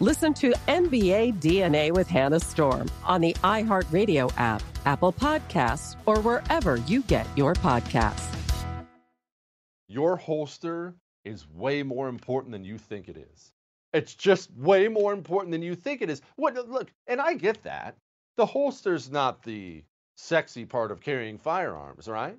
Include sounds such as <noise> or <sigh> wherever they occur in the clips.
Listen to NBA DNA with Hannah Storm on the iHeartRadio app, Apple Podcasts, or wherever you get your podcasts. Your holster is way more important than you think it is. It's just way more important than you think it is. What look, and I get that. The holster's not the sexy part of carrying firearms, right?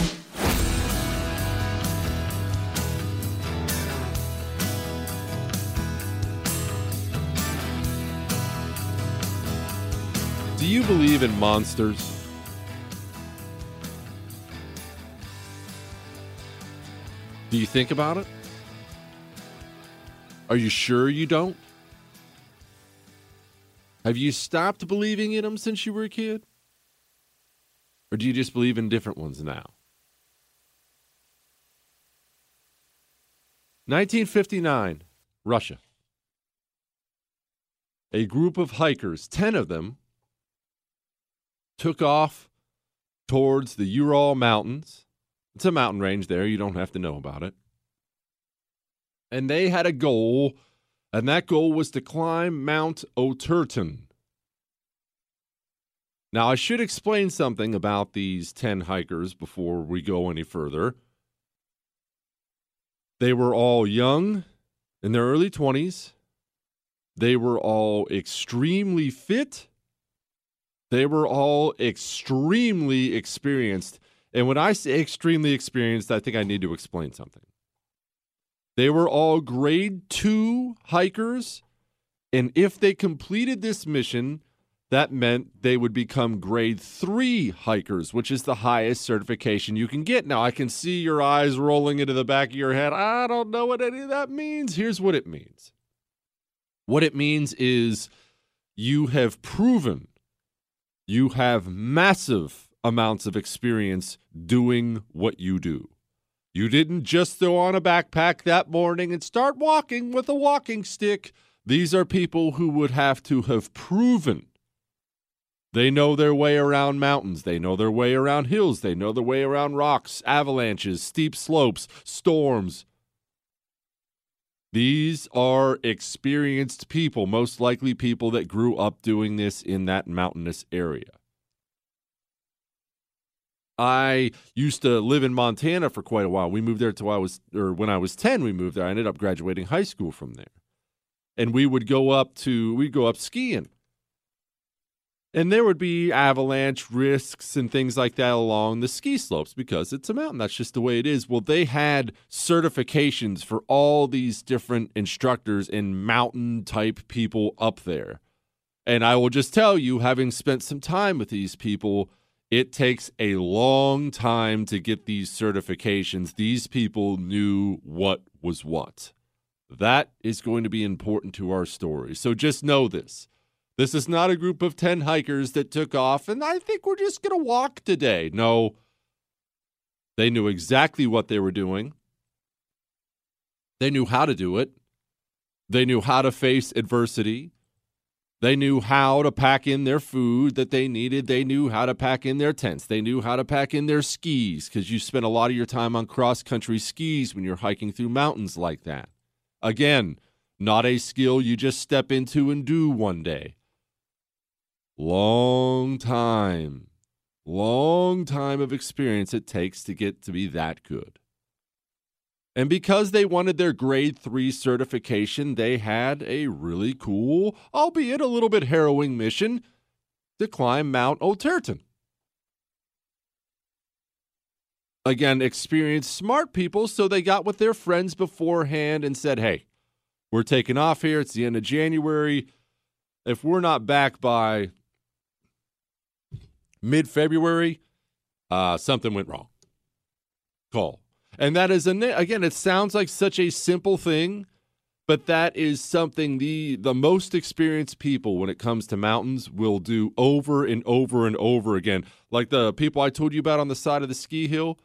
Do you believe in monsters? Do you think about it? Are you sure you don't? Have you stopped believing in them since you were a kid? Or do you just believe in different ones now? 1959, Russia. A group of hikers, 10 of them, took off towards the Ural Mountains. It's a mountain range there. You don't have to know about it. And they had a goal, and that goal was to climb Mount Otorten. Now, I should explain something about these 10 hikers before we go any further. They were all young, in their early 20s. They were all extremely fit they were all extremely experienced. And when I say extremely experienced, I think I need to explain something. They were all grade two hikers. And if they completed this mission, that meant they would become grade three hikers, which is the highest certification you can get. Now, I can see your eyes rolling into the back of your head. I don't know what any of that means. Here's what it means What it means is you have proven you have massive amounts of experience doing what you do. You didn't just throw on a backpack that morning and start walking with a walking stick. These are people who would have to have proven they know their way around mountains. They know their way around hills. They know their way around rocks, avalanches, steep slopes, storms. These are experienced people, most likely people that grew up doing this in that mountainous area. I used to live in Montana for quite a while. We moved there till I was, or when I was 10, we moved there. I ended up graduating high school from there. And we would go up to, we'd go up skiing. And there would be avalanche risks and things like that along the ski slopes because it's a mountain. That's just the way it is. Well, they had certifications for all these different instructors and mountain type people up there. And I will just tell you, having spent some time with these people, it takes a long time to get these certifications. These people knew what was what. That is going to be important to our story. So just know this. This is not a group of 10 hikers that took off and I think we're just going to walk today. No, they knew exactly what they were doing. They knew how to do it. They knew how to face adversity. They knew how to pack in their food that they needed. They knew how to pack in their tents. They knew how to pack in their skis because you spend a lot of your time on cross country skis when you're hiking through mountains like that. Again, not a skill you just step into and do one day. Long time, long time of experience it takes to get to be that good. And because they wanted their grade three certification, they had a really cool, albeit a little bit harrowing mission to climb Mount Otorten. Again, experienced smart people, so they got with their friends beforehand and said, hey, we're taking off here. It's the end of January. If we're not back by mid February, uh, something went wrong. Call. And that is, a, again, it sounds like such a simple thing, but that is something the the most experienced people when it comes to mountains will do over and over and over again. Like the people I told you about on the side of the ski hill,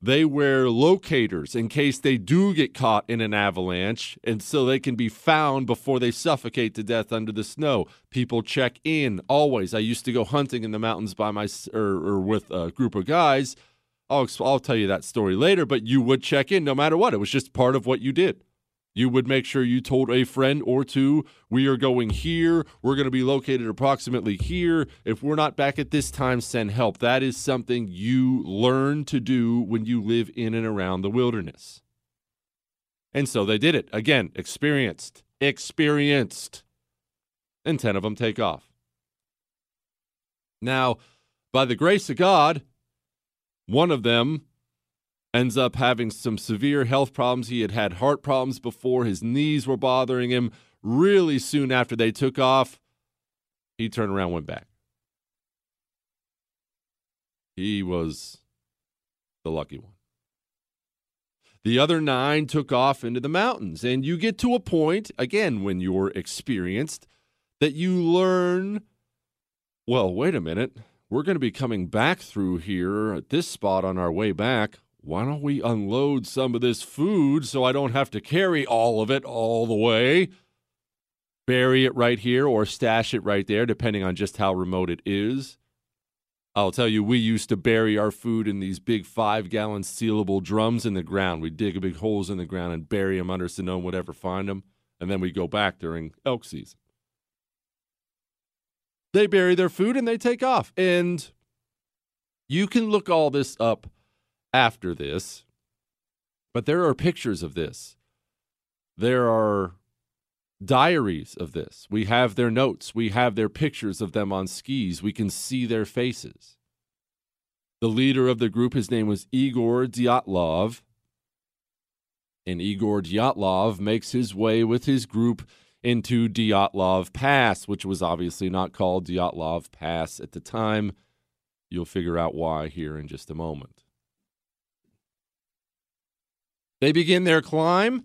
they wear locators in case they do get caught in an avalanche, and so they can be found before they suffocate to death under the snow. People check in always. I used to go hunting in the mountains by my or, or with a group of guys I'll, I'll tell you that story later, but you would check in no matter what. It was just part of what you did. You would make sure you told a friend or two, we are going here. We're going to be located approximately here. If we're not back at this time, send help. That is something you learn to do when you live in and around the wilderness. And so they did it. Again, experienced, experienced. And 10 of them take off. Now, by the grace of God, one of them ends up having some severe health problems. He had had heart problems before, his knees were bothering him. Really soon after they took off, he turned around went back. He was the lucky one. The other nine took off into the mountains. And you get to a point, again, when you're experienced, that you learn well, wait a minute we're going to be coming back through here at this spot on our way back. Why don't we unload some of this food so I don't have to carry all of it all the way? Bury it right here or stash it right there, depending on just how remote it is. I'll tell you, we used to bury our food in these big five gallon sealable drums in the ground. We'd dig a big holes in the ground and bury them under so no one would ever find them. And then we go back during elk season. They bury their food and they take off. And you can look all this up after this, but there are pictures of this. There are diaries of this. We have their notes. We have their pictures of them on skis. We can see their faces. The leader of the group, his name was Igor Dyatlov. And Igor Dyatlov makes his way with his group into Dyatlov Pass, which was obviously not called Dyatlov Pass at the time. You'll figure out why here in just a moment. They begin their climb,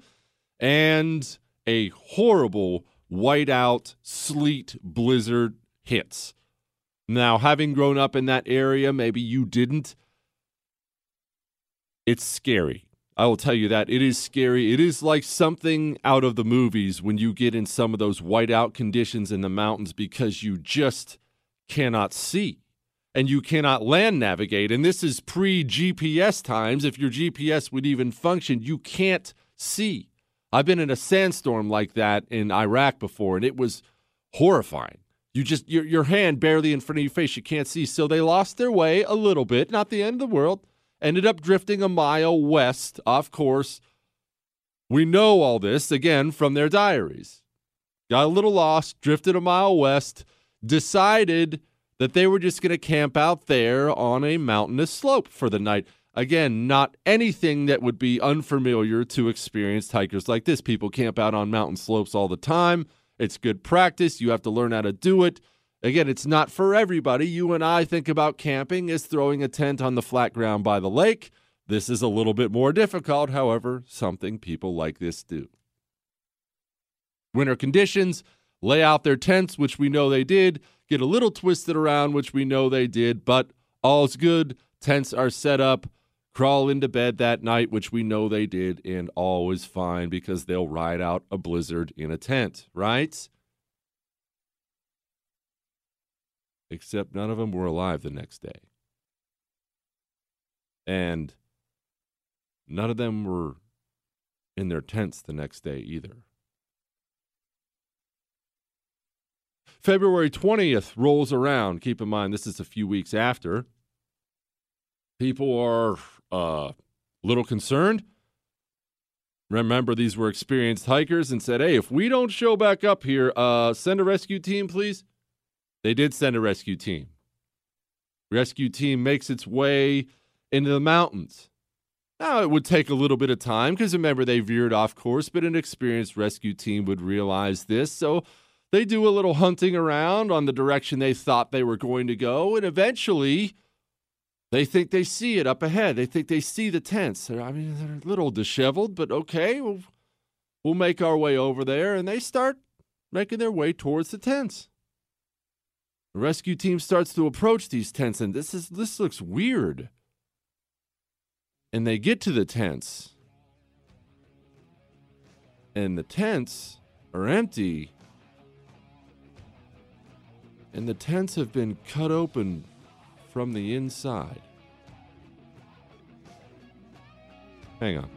and a horrible, whiteout, sleet, blizzard hits. Now, having grown up in that area, maybe you didn't. It's scary. I will tell you that. It is scary. It is like something out of the movies when you get in some of those whiteout conditions in the mountains because you just cannot see and you cannot land navigate. And this is pre GPS times. If your GPS would even function, you can't see. I've been in a sandstorm like that in Iraq before, and it was horrifying. You just your your hand barely in front of your face, you can't see. So they lost their way a little bit, not the end of the world. Ended up drifting a mile west off course. We know all this again from their diaries. Got a little lost, drifted a mile west, decided that they were just going to camp out there on a mountainous slope for the night. Again, not anything that would be unfamiliar to experienced hikers like this. People camp out on mountain slopes all the time. It's good practice. You have to learn how to do it. Again, it's not for everybody. You and I think about camping as throwing a tent on the flat ground by the lake. This is a little bit more difficult, however, something people like this do. Winter conditions, lay out their tents, which we know they did, get a little twisted around, which we know they did, but all's good. Tents are set up, crawl into bed that night, which we know they did, and all is fine because they'll ride out a blizzard in a tent, right? Except none of them were alive the next day. And none of them were in their tents the next day either. February 20th rolls around. Keep in mind, this is a few weeks after. People are uh, a little concerned. Remember, these were experienced hikers and said, hey, if we don't show back up here, uh, send a rescue team, please. They did send a rescue team. Rescue team makes its way into the mountains. Now, it would take a little bit of time because remember, they veered off course, but an experienced rescue team would realize this. So they do a little hunting around on the direction they thought they were going to go, and eventually they think they see it up ahead. They think they see the tents. I mean, they're a little disheveled, but okay, we'll, we'll make our way over there. And they start making their way towards the tents. The rescue team starts to approach these tents, and this is this looks weird. And they get to the tents, and the tents are empty and the tents have been cut open from the inside. Hang on.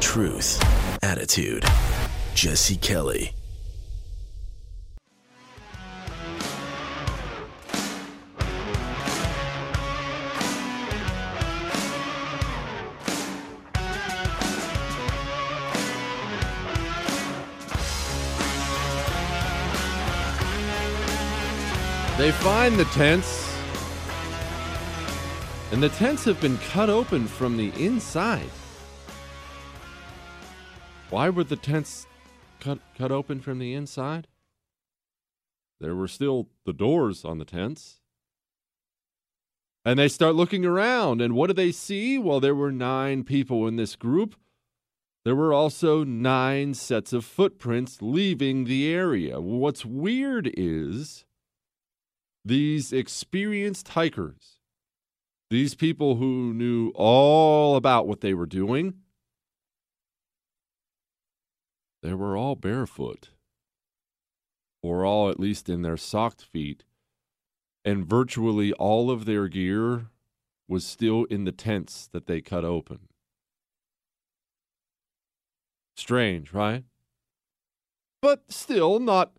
Truth, attitude. Jesse Kelly. They find the tents, and the tents have been cut open from the inside. Why were the tents cut cut open from the inside? There were still the doors on the tents. And they start looking around, and what do they see? Well, there were nine people in this group. There were also nine sets of footprints leaving the area. What's weird is these experienced hikers, these people who knew all about what they were doing, they were all barefoot, or all at least in their socked feet, and virtually all of their gear was still in the tents that they cut open. Strange, right? But still not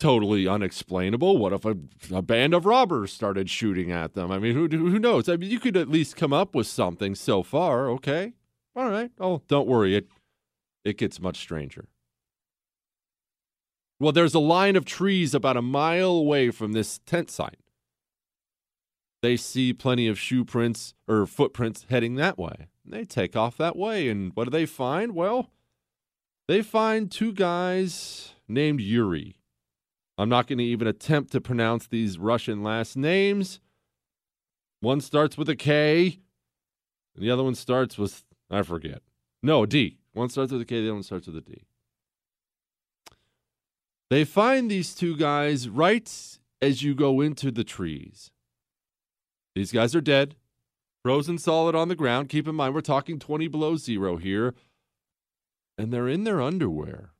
totally unexplainable. What if a, a, band of robbers started shooting at them? I mean, who who knows? I mean, you could at least come up with something so far. Okay, all right. Oh, don't worry. It it gets much stranger. Well, there's a line of trees about a mile away from this tent site. They see plenty of shoe prints or footprints heading that way. They take off that way, and what do they find? Well, they find two guys named Yuri I'm not going to even attempt to pronounce these Russian last names. One starts with a K, And the other one starts with, I forget. No, D. One starts with a K, the other one starts with a D. They find these two guys right as you go into the trees. These guys are dead, frozen solid on the ground. Keep in mind, we're talking 20 below zero here. And they're in their underwear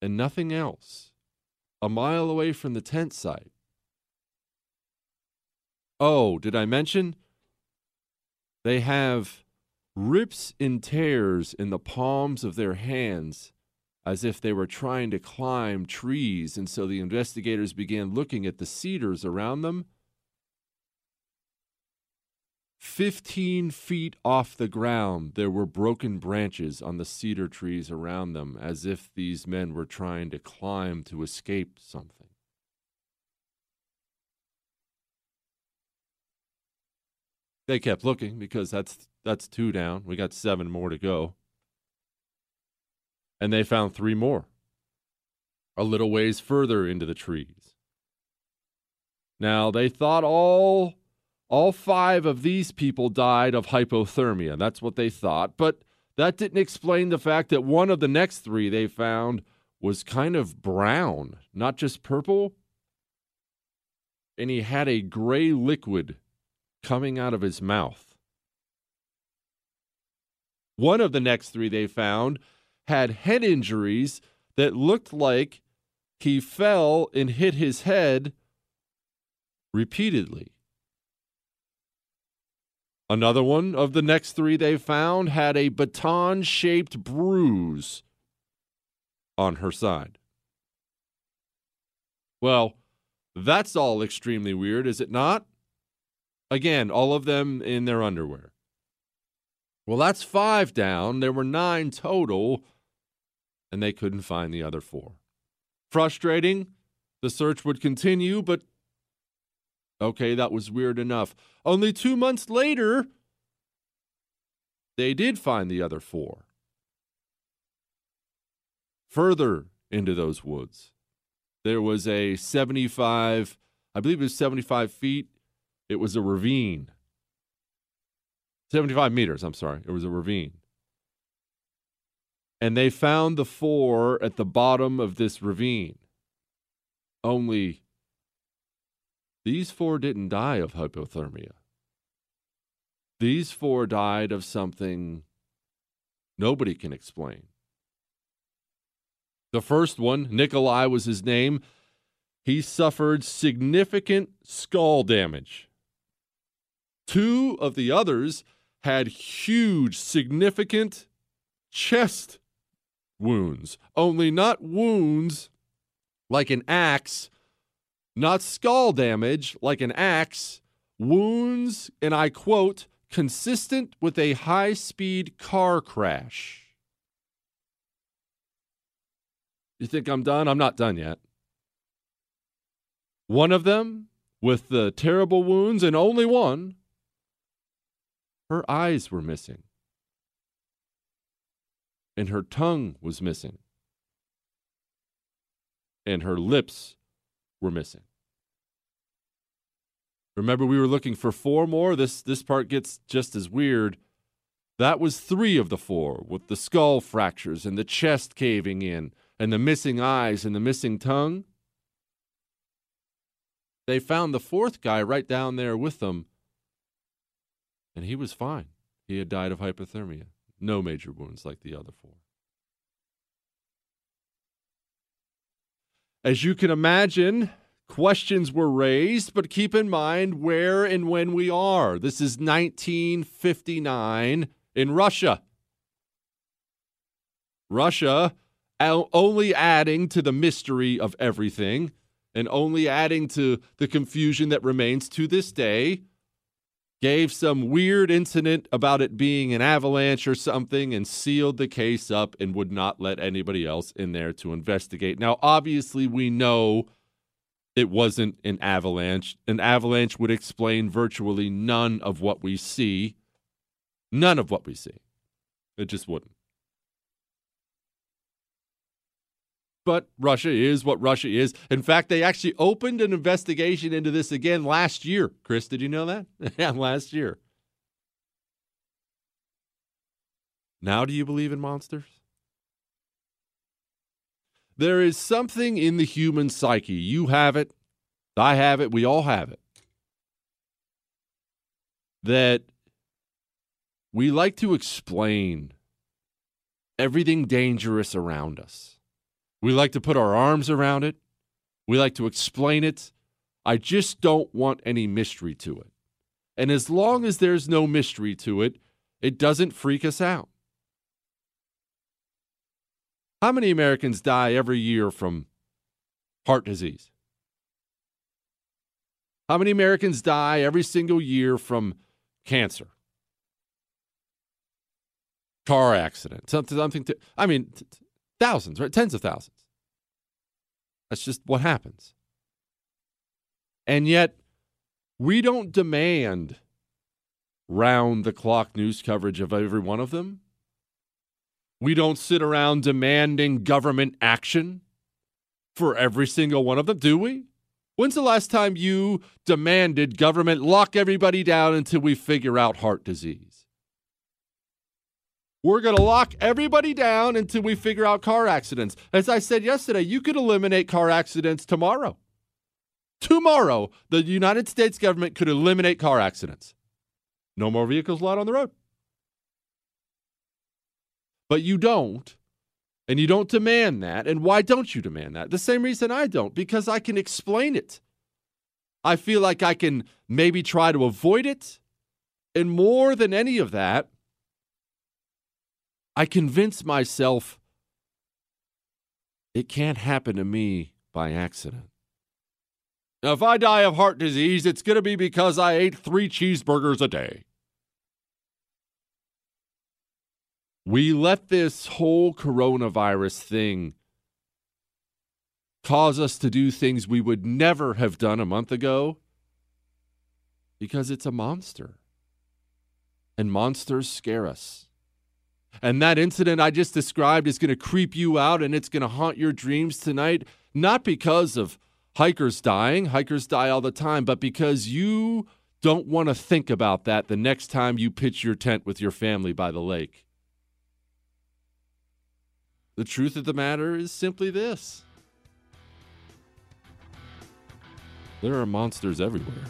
and nothing else, a mile away from the tent site. Oh, did I mention? They have rips and tears in the palms of their hands as if they were trying to climb trees. And so the investigators began looking at the cedars around them. 15 feet off the ground, there were broken branches on the cedar trees around them, as if these men were trying to climb to escape something. They kept looking because that's that's two down. We got seven more to go. And they found three more a little ways further into the trees. Now, they thought all all five of these people died of hypothermia. That's what they thought, but that didn't explain the fact that one of the next three they found was kind of brown, not just purple. And he had a gray liquid coming out of his mouth. One of the next three they found had head injuries that looked like he fell and hit his head repeatedly. Another one of the next three they found had a baton shaped bruise on her side. Well, that's all extremely weird, is it not? Again, all of them in their underwear. Well, that's five down. There were nine total, and they couldn't find the other four. Frustrating. The search would continue, but okay, that was weird enough. Only two months later, they did find the other four. Further into those woods, there was a 75, I believe it was 75 feet it was a ravine. 75 meters, I'm sorry. It was a ravine. And they found the four at the bottom of this ravine. Only these four didn't die of hypothermia. These four died of something nobody can explain. The first one, Nikolai was his name, he suffered significant skull damage. Two of the others had huge, significant chest wounds, only not wounds like an axe, not skull damage like an axe, wounds, and I quote, consistent with a high speed car crash. You think I'm done? I'm not done yet. One of them, with the terrible wounds, and only one, her eyes were missing. And her tongue was missing. And her lips were missing. Remember, we were looking for four more? This, this part gets just as weird. That was three of the four, with the skull fractures and the chest caving in, and the missing eyes and the missing tongue. They found the fourth guy right down there with them and he was fine. He had died of hypothermia, no major wounds like the other four. As you can imagine, questions were raised, but keep in mind where and when we are. This is 1959 in Russia. Russia only adding to the mystery of everything and only adding to the confusion that remains to this day gave some weird incident about it being an avalanche or something and sealed the case up and would not let anybody else in there to investigate. Now, obviously, we know it wasn't an avalanche. An avalanche would explain virtually none of what we see. None of what we see. It just wouldn't. but Russia is what Russia is. In fact, they actually opened an investigation into this again last year. Chris, did you know that? <laughs> yeah, last year. Now, do you believe in monsters? There is something in the human psyche. You have it. I have it. We all have it. That we like to explain everything dangerous around us. We like to put our arms around it. We like to explain it. I just don't want any mystery to it. And as long as there's no mystery to it, it doesn't freak us out. How many Americans die every year from heart disease? How many Americans die every single year from cancer? Car accident, something, something to, I mean, thousands, right? Tens of thousands. That's just what happens. And yet, we don't demand round the clock news coverage of every one of them. We don't sit around demanding government action for every single one of them, do we? When's the last time you demanded government lock everybody down until we figure out heart disease? We're going to lock everybody down until we figure out car accidents. As I said yesterday, you could eliminate car accidents tomorrow. Tomorrow, the United States government could eliminate car accidents. No more vehicles allowed on the road. But you don't. And you don't demand that. And why don't you demand that? The same reason I don't, because I can explain it. I feel like I can maybe try to avoid it. And more than any of that, I convince myself it can't happen to me by accident. Now, if I die of heart disease, it's going to be because I ate three cheeseburgers a day. We let this whole coronavirus thing cause us to do things we would never have done a month ago because it's a monster. And monsters scare us. And that incident I just described is going to creep you out and it's going to haunt your dreams tonight, not because of hikers dying, hikers die all the time, but because you don't want to think about that the next time you pitch your tent with your family by the lake. The truth of the matter is simply this there are monsters everywhere.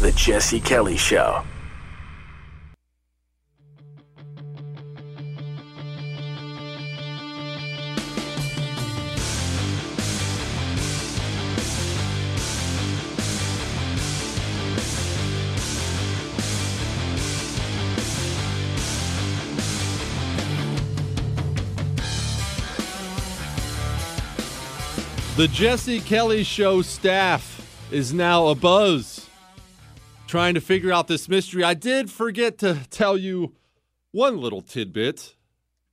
The Jesse Kelly Show. The Jesse Kelly Show staff is now a buzz trying to figure out this mystery. I did forget to tell you one little tidbit.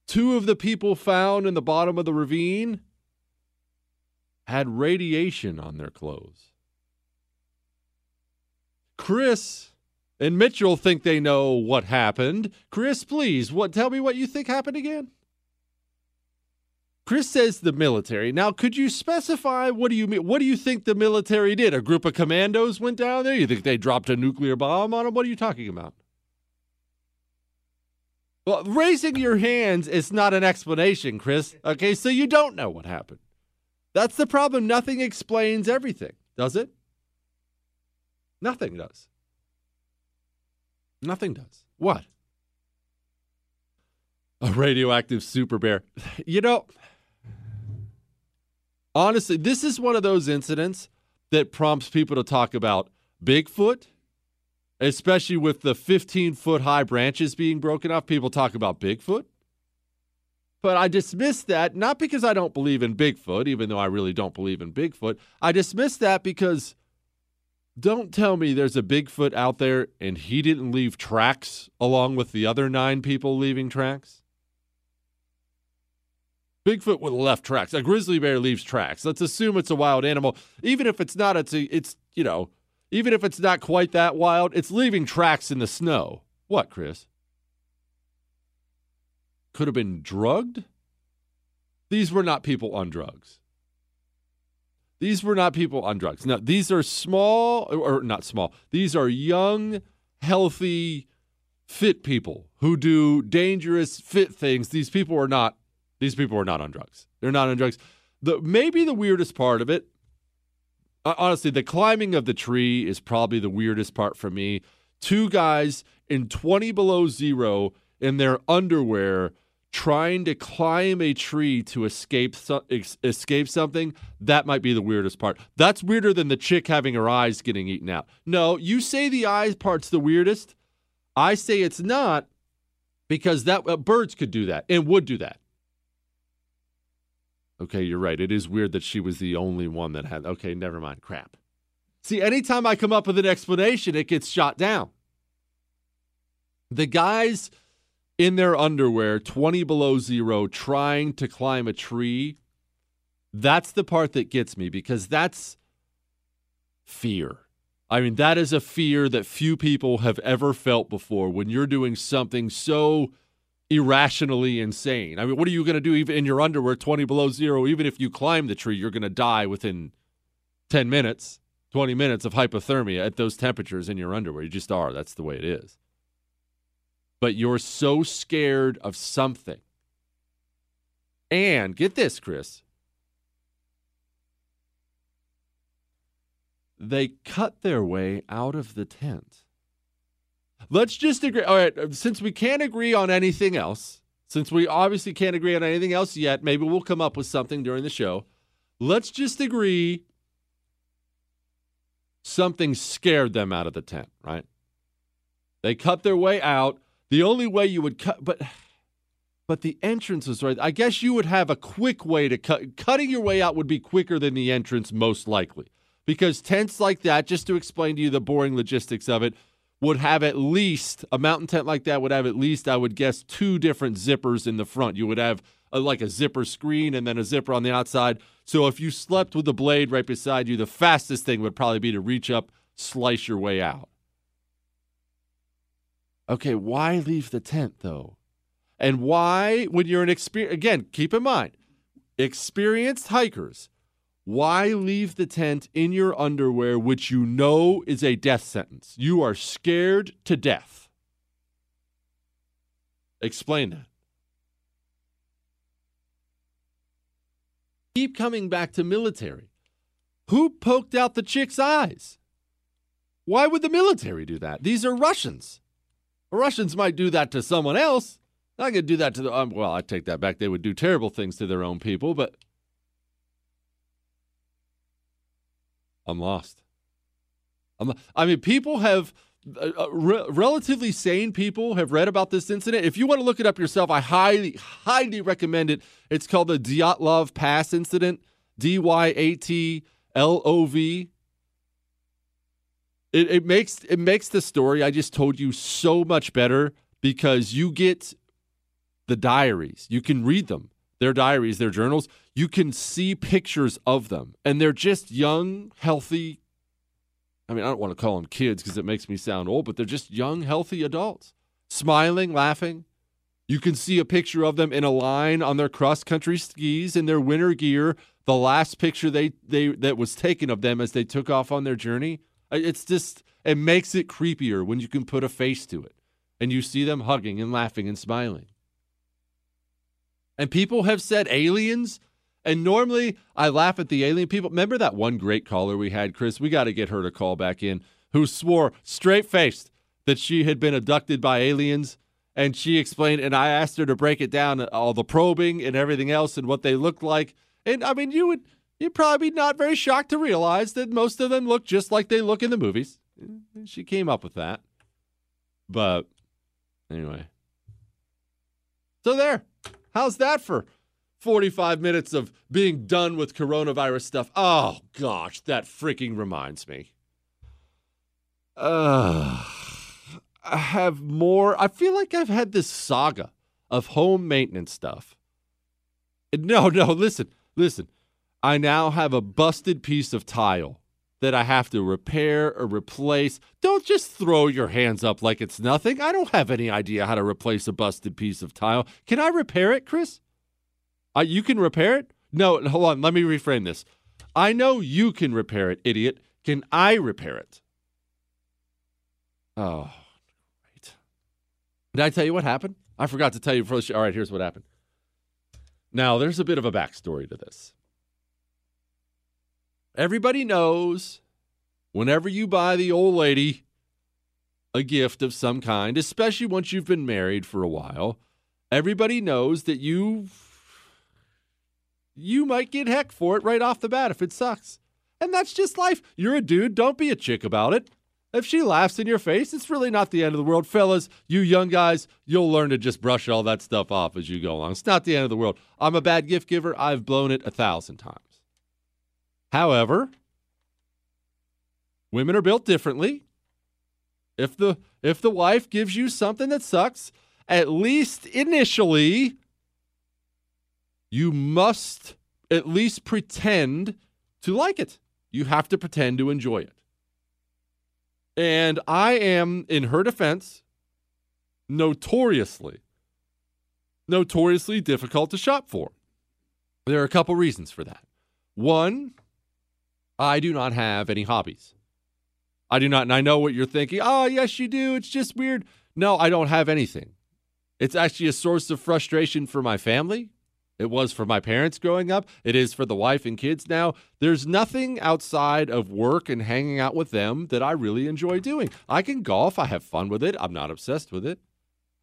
Two of the people found in the bottom of the ravine had radiation on their clothes. Chris and Mitchell think they know what happened. Chris, please, what tell me what you think happened again? Chris says the military. Now, could you specify what do you mean? What do you think the military did? A group of commandos went down there? You think they dropped a nuclear bomb on them? What are you talking about? Well, raising your hands is not an explanation, Chris. Okay, so you don't know what happened. That's the problem. Nothing explains everything, does it? Nothing does. Nothing does. What? A radioactive super bear. <laughs> You know, honestly, this is one of those incidents that prompts people to talk about Bigfoot, especially with the 15 foot high branches being broken off. People talk about Bigfoot. But I dismiss that not because I don't believe in Bigfoot, even though I really don't believe in Bigfoot. I dismiss that because don't tell me there's a Bigfoot out there and he didn't leave tracks along with the other nine people leaving tracks. Bigfoot have left tracks. A grizzly bear leaves tracks. Let's assume it's a wild animal. Even if it's not, it's a, it's you know, even if it's not quite that wild, it's leaving tracks in the snow. What, Chris? Could have been drugged? these were not people on drugs. These were not people on drugs. Now, these are small, or not small, these are young, healthy, fit people who do dangerous, fit things. These people are not. These people are not on drugs. They're not on drugs. The maybe the weirdest part of it, uh, honestly, the climbing of the tree is probably the weirdest part for me. Two guys in 20 below zero in their underwear trying to climb a tree to escape escape something that might be the weirdest part that's weirder than the chick having her eyes getting eaten out no you say the eyes part's the weirdest i say it's not because that uh, birds could do that and would do that okay you're right it is weird that she was the only one that had okay never mind crap see anytime i come up with an explanation it gets shot down the guys in their underwear, 20 below zero, trying to climb a tree. That's the part that gets me because that's fear. I mean, that is a fear that few people have ever felt before when you're doing something so irrationally insane. I mean, what are you going to do even in your underwear, 20 below zero? Even if you climb the tree, you're going to die within 10 minutes, 20 minutes of hypothermia at those temperatures in your underwear. You just are. That's the way it is but you're so scared of something. And get this, Chris. They cut their way out of the tent. Let's just agree. All right, since we can't agree on anything else, since we obviously can't agree on anything else yet, maybe we'll come up with something during the show. Let's just agree something scared them out of the tent, right? They cut their way out. The only way you would cut, but but the entrance was right. I guess you would have a quick way to cut. Cutting your way out would be quicker than the entrance, most likely, because tents like that. Just to explain to you the boring logistics of it, would have at least a mountain tent like that would have at least I would guess two different zippers in the front. You would have a, like a zipper screen and then a zipper on the outside. So if you slept with the blade right beside you, the fastest thing would probably be to reach up, slice your way out. Okay, why leave the tent though? And why, when you're an experience, again, keep in mind, experienced hikers, why leave the tent in your underwear, which you know is a death sentence? You are scared to death. Explain that. Keep coming back to military. Who poked out the chick's eyes? Why would the military do that? These are Russians. Russians might do that to someone else. I could do that to the. Um, well, I take that back. They would do terrible things to their own people, but I'm lost. I'm, I mean, people have. Uh, uh, re- relatively sane people have read about this incident. If you want to look it up yourself, I highly, highly recommend it. It's called the Dyatlov Pass incident. D Y A T L O V. It, it makes it makes the story I just told you so much better because you get the diaries. You can read them. Their diaries, their journals. You can see pictures of them. And they're just young, healthy. I mean, I don't want to call them kids because it makes me sound old, but they're just young, healthy adults, smiling, laughing. You can see a picture of them in a line on their cross country skis in their winter gear. The last picture they, they that was taken of them as they took off on their journey it's just, it makes it creepier when you can put a face to it and you see them hugging and laughing and smiling. And people have said aliens. And normally I laugh at the alien people. Remember that one great caller we had, Chris? We got to get her to call back in, who swore straight faced that she had been abducted by aliens. And she explained, and I asked her to break it down, all the probing and everything else and what they looked like. And I mean, you would you'd probably be not very shocked to realize that most of them look just like they look in the movies. She came up with that. But anyway. So there. How's that for 45 minutes of being done with coronavirus stuff? Oh gosh, that freaking reminds me. Uh, I have more. I feel like I've had this saga of home maintenance stuff. No, no, listen, listen. I now have a busted piece of tile that I have to repair or replace. Don't just throw your hands up like it's nothing. I don't have any idea how to replace a busted piece of tile. Can I repair it, Chris? Uh, you can repair it? No, hold on. Let me reframe this. I know you can repair it, idiot. Can I repair it? Oh, great. Did I tell you what happened? I forgot to tell you before the show. All right, here's what happened. Now, there's a bit of a backstory to this. Everybody knows whenever you buy the old lady a gift of some kind, especially once you've been married for a while, everybody knows that you you might get heck for it right off the bat if it sucks. And that's just life. You're a dude, don't be a chick about it. If she laughs in your face, it's really not the end of the world. Fellas, you young guys, you'll learn to just brush all that stuff off as you go along. It's not the end of the world. I'm a bad gift giver. I've blown it a thousand times. However, women are built differently. If the if the wife gives you something that sucks, at least initially, you must at least pretend to like it. You have to pretend to enjoy it. And I am, in her defense, notoriously, notoriously difficult to shop for. There are a couple reasons for that. One, I do not have any hobbies. I do not, and I know what you're thinking. Oh, yes, you do. It's just weird. No, I don't have anything. It's actually a source of frustration for my family. It was for my parents growing up. It is for the wife and kids now. There's nothing outside of work and hanging out with them that I really enjoy doing. I can golf. I have fun with it. I'm not obsessed with it.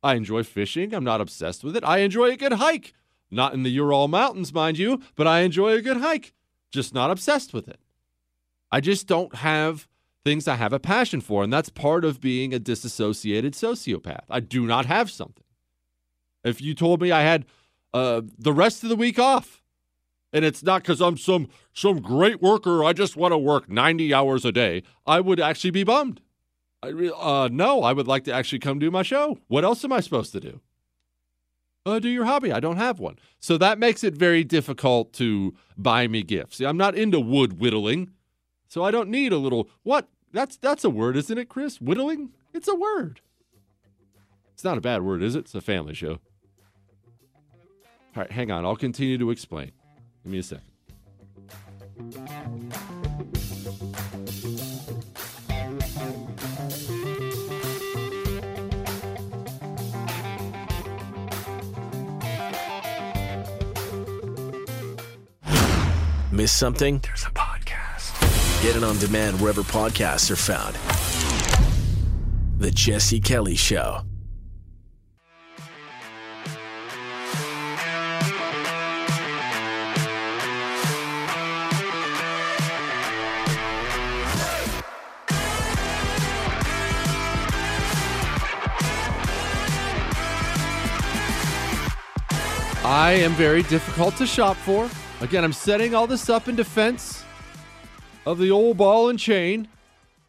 I enjoy fishing. I'm not obsessed with it. I enjoy a good hike. Not in the Ural Mountains, mind you, but I enjoy a good hike. Just not obsessed with it. I just don't have things I have a passion for. And that's part of being a disassociated sociopath. I do not have something. If you told me I had uh, the rest of the week off. And it's not because I'm some some great worker. I just want to work 90 hours a day. I would actually be bummed. I uh, no, I would like to actually come do my show. What else am I supposed to do? Uh, do your hobby. I don't have one. So that makes it very difficult to buy me gifts. See, I'm not into wood whittling. So I don't need a little what? That's that's a word, isn't it, Chris? Whittling? It's a word. It's not a bad word, is it? It's a family show. All right, hang on. I'll continue to explain. Give me a second. Miss something? There's a. Get it on demand wherever podcasts are found. The Jesse Kelly Show. I am very difficult to shop for. Again, I'm setting all this up in defense of the old ball and chain.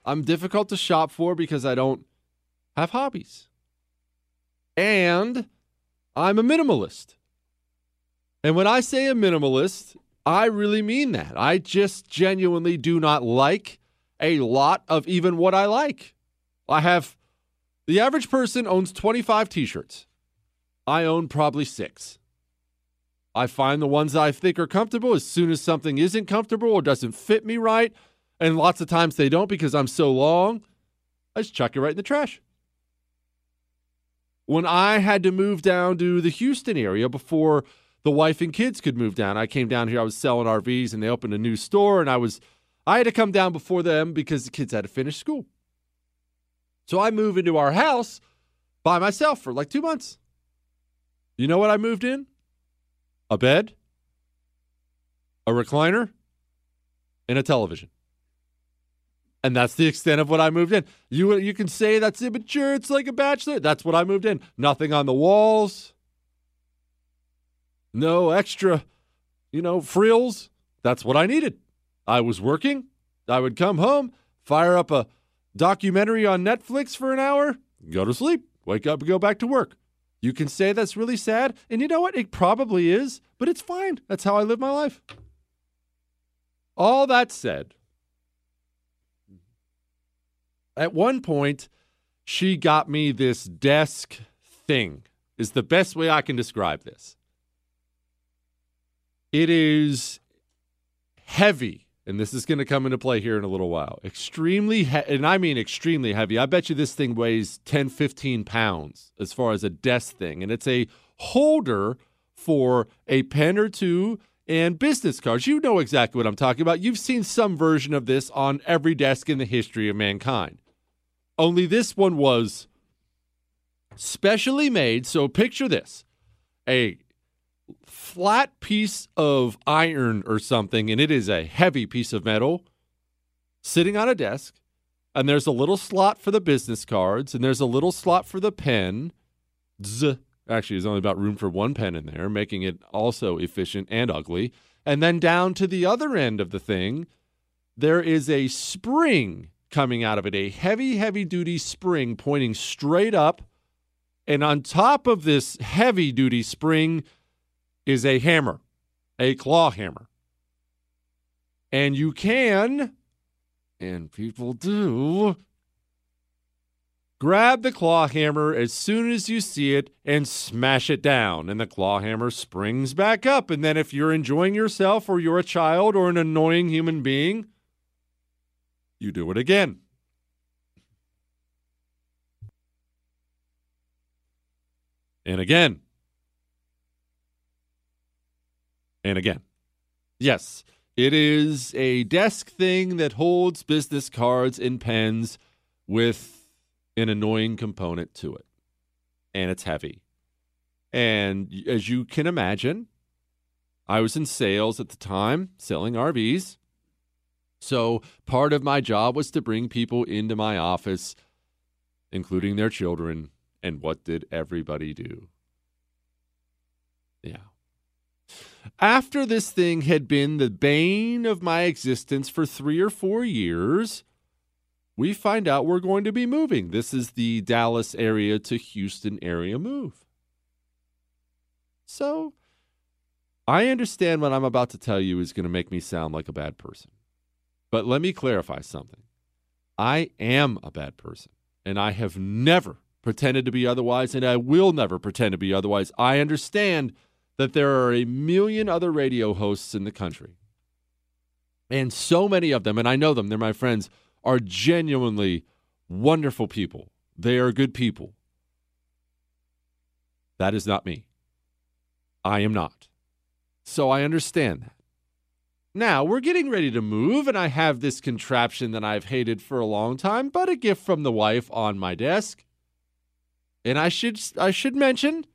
I'm difficult to shop for because I don't have hobbies. And I'm a minimalist. And when I say a minimalist, I really mean that. I just genuinely do not like a lot of even what I like. I have the average person owns 25 t shirts. I own probably six. I find the ones I think are comfortable as soon as something isn't comfortable or doesn't fit me right. And lots of times they don't because I'm so long. I just chuck it right in the trash. When I had to move down to the Houston area before the wife and kids could move down, I came down here. I was selling RVs and they opened a new store and I was I had to come down before them because the kids had to finish school. So I moved into our house by myself for like 2 months. You know what I moved in? A bed, a recliner, and a television. And that's the extent of what I moved in. You you can say that's immature, it's like a bachelor. That's what I moved in. Nothing on the walls. No extra, you know, frills. That's what I needed. I was working. I would come home, fire up a documentary on Netflix for an hour, go to sleep, wake up and go back to work. You can say that's really sad, and you know what? It probably is, but it's fine. That's how I live my life. All that said, at one point, she got me this desk thing, is the best way I can describe this. It is heavy, and this is going to come into play here in a little while. Extremely, he- and I mean extremely heavy. I bet you this thing weighs 10, 15 pounds as far as a desk thing, and it's a holder for a pen or two and business cards. You know exactly what I'm talking about. You've seen some version of this on every desk in the history of mankind. Only this one was specially made. So picture this a flat piece of iron or something, and it is a heavy piece of metal sitting on a desk. And there's a little slot for the business cards, and there's a little slot for the pen. Z. Actually, there's only about room for one pen in there, making it also efficient and ugly. And then down to the other end of the thing, there is a spring coming out of it, a heavy, heavy duty spring pointing straight up. And on top of this heavy duty spring is a hammer, a claw hammer. And you can, and people do, grab the claw hammer as soon as you see it and smash it down. And the claw hammer springs back up. And then if you're enjoying yourself or you're a child or an annoying human being, you do it again. And again. And again. Yes, it is a desk thing that holds business cards and pens with an annoying component to it. And it's heavy. And as you can imagine, I was in sales at the time, selling RVs. So part of my job was to bring people into my office, including their children. And what did everybody do? Yeah. After this thing had been the bane of my existence for three or four years, we find out we're going to be moving. This is the Dallas area to Houston area move. So I understand what I'm about to tell you is going to make me sound like a bad person. But let me clarify something. I am a bad person, and I have never pretended to be otherwise, and I will never pretend to be otherwise. I understand that there are a million other radio hosts in the country. And so many of them, and I know them, they're my friends, are genuinely wonderful people. They are good people. That is not me. I am not. So I understand that. Now, we're getting ready to move, and I have this contraption that I've hated for a long time, but a gift from the wife on my desk. And I should I should mention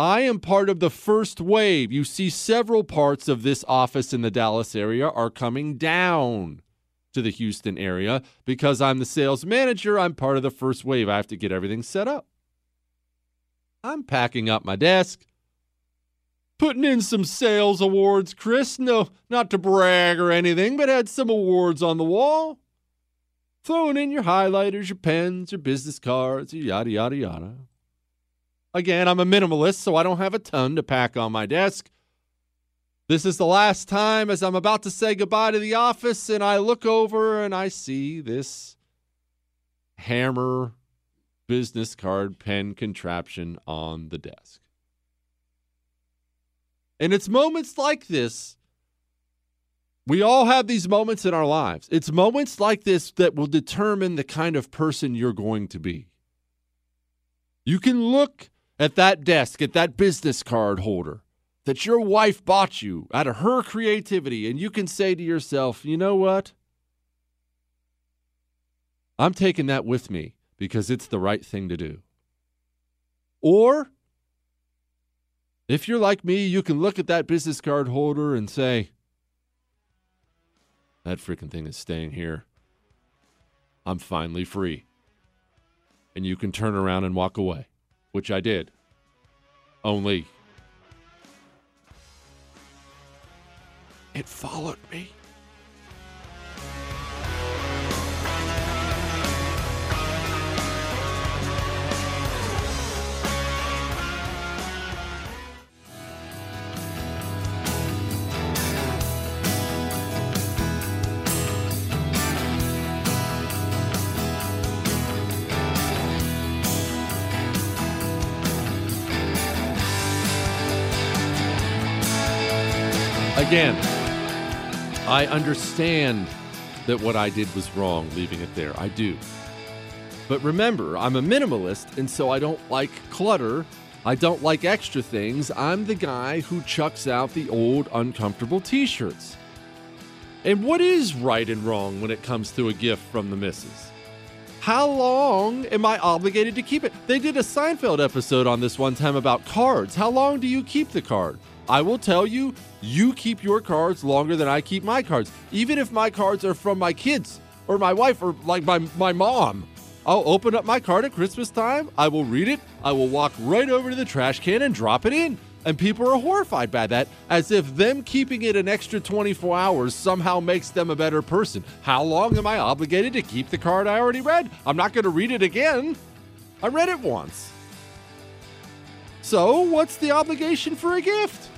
I am part of the first wave. You see several parts of this office in the Dallas area are coming down to the Houston area because I'm the sales manager, I'm part of the first wave. I have to get everything set up. I'm packing up my desk putting in some sales awards, Chris. No, not to brag or anything, but had some awards on the wall. Throwing in your highlighters, your pens, your business cards, yada, yada, yada. Again, I'm a minimalist, so I don't have a ton to pack on my desk. This is the last time as I'm about to say goodbye to the office, and I look over and I see this hammer business card pen contraption on the desk. And it's moments like this. We all have these moments in our lives. It's moments like this that will determine the kind of person you're going to be. You can look at that desk, at that business card holder that your wife bought you out of her creativity, and you can say to yourself, you know what? I'm taking that with me because it's the right thing to do. Or if you're like me, you can look at that business card holder and say, that freaking thing is staying here. I'm finally free. And you can turn around and walk away, which I did. Only it followed me. I understand that what I did was wrong leaving it there. I do. But remember, I'm a minimalist, and so I don't like clutter. I don't like extra things. I'm the guy who chucks out the old, uncomfortable t shirts. And what is right and wrong when it comes to a gift from the missus? How long am I obligated to keep it? They did a Seinfeld episode on this one time about cards. How long do you keep the card? I will tell you, you keep your cards longer than I keep my cards. Even if my cards are from my kids or my wife or like my, my mom. I'll open up my card at Christmas time. I will read it. I will walk right over to the trash can and drop it in. And people are horrified by that, as if them keeping it an extra 24 hours somehow makes them a better person. How long am I obligated to keep the card I already read? I'm not going to read it again. I read it once. So, what's the obligation for a gift?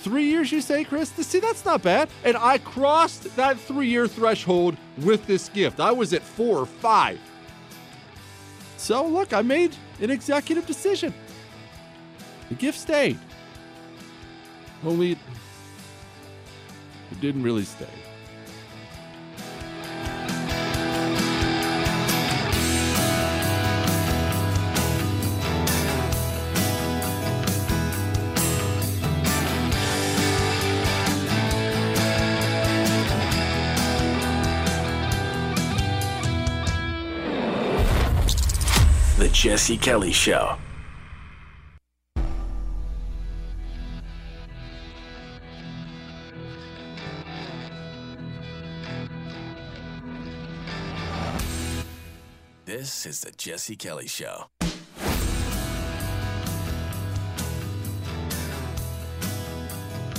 Three years, you say, Chris? See, that's not bad. And I crossed that three year threshold with this gift. I was at four or five. So, look, I made an executive decision. The gift stayed. Only it, didn't really stay. Jesse Kelly Show. This is the Jesse Kelly Show.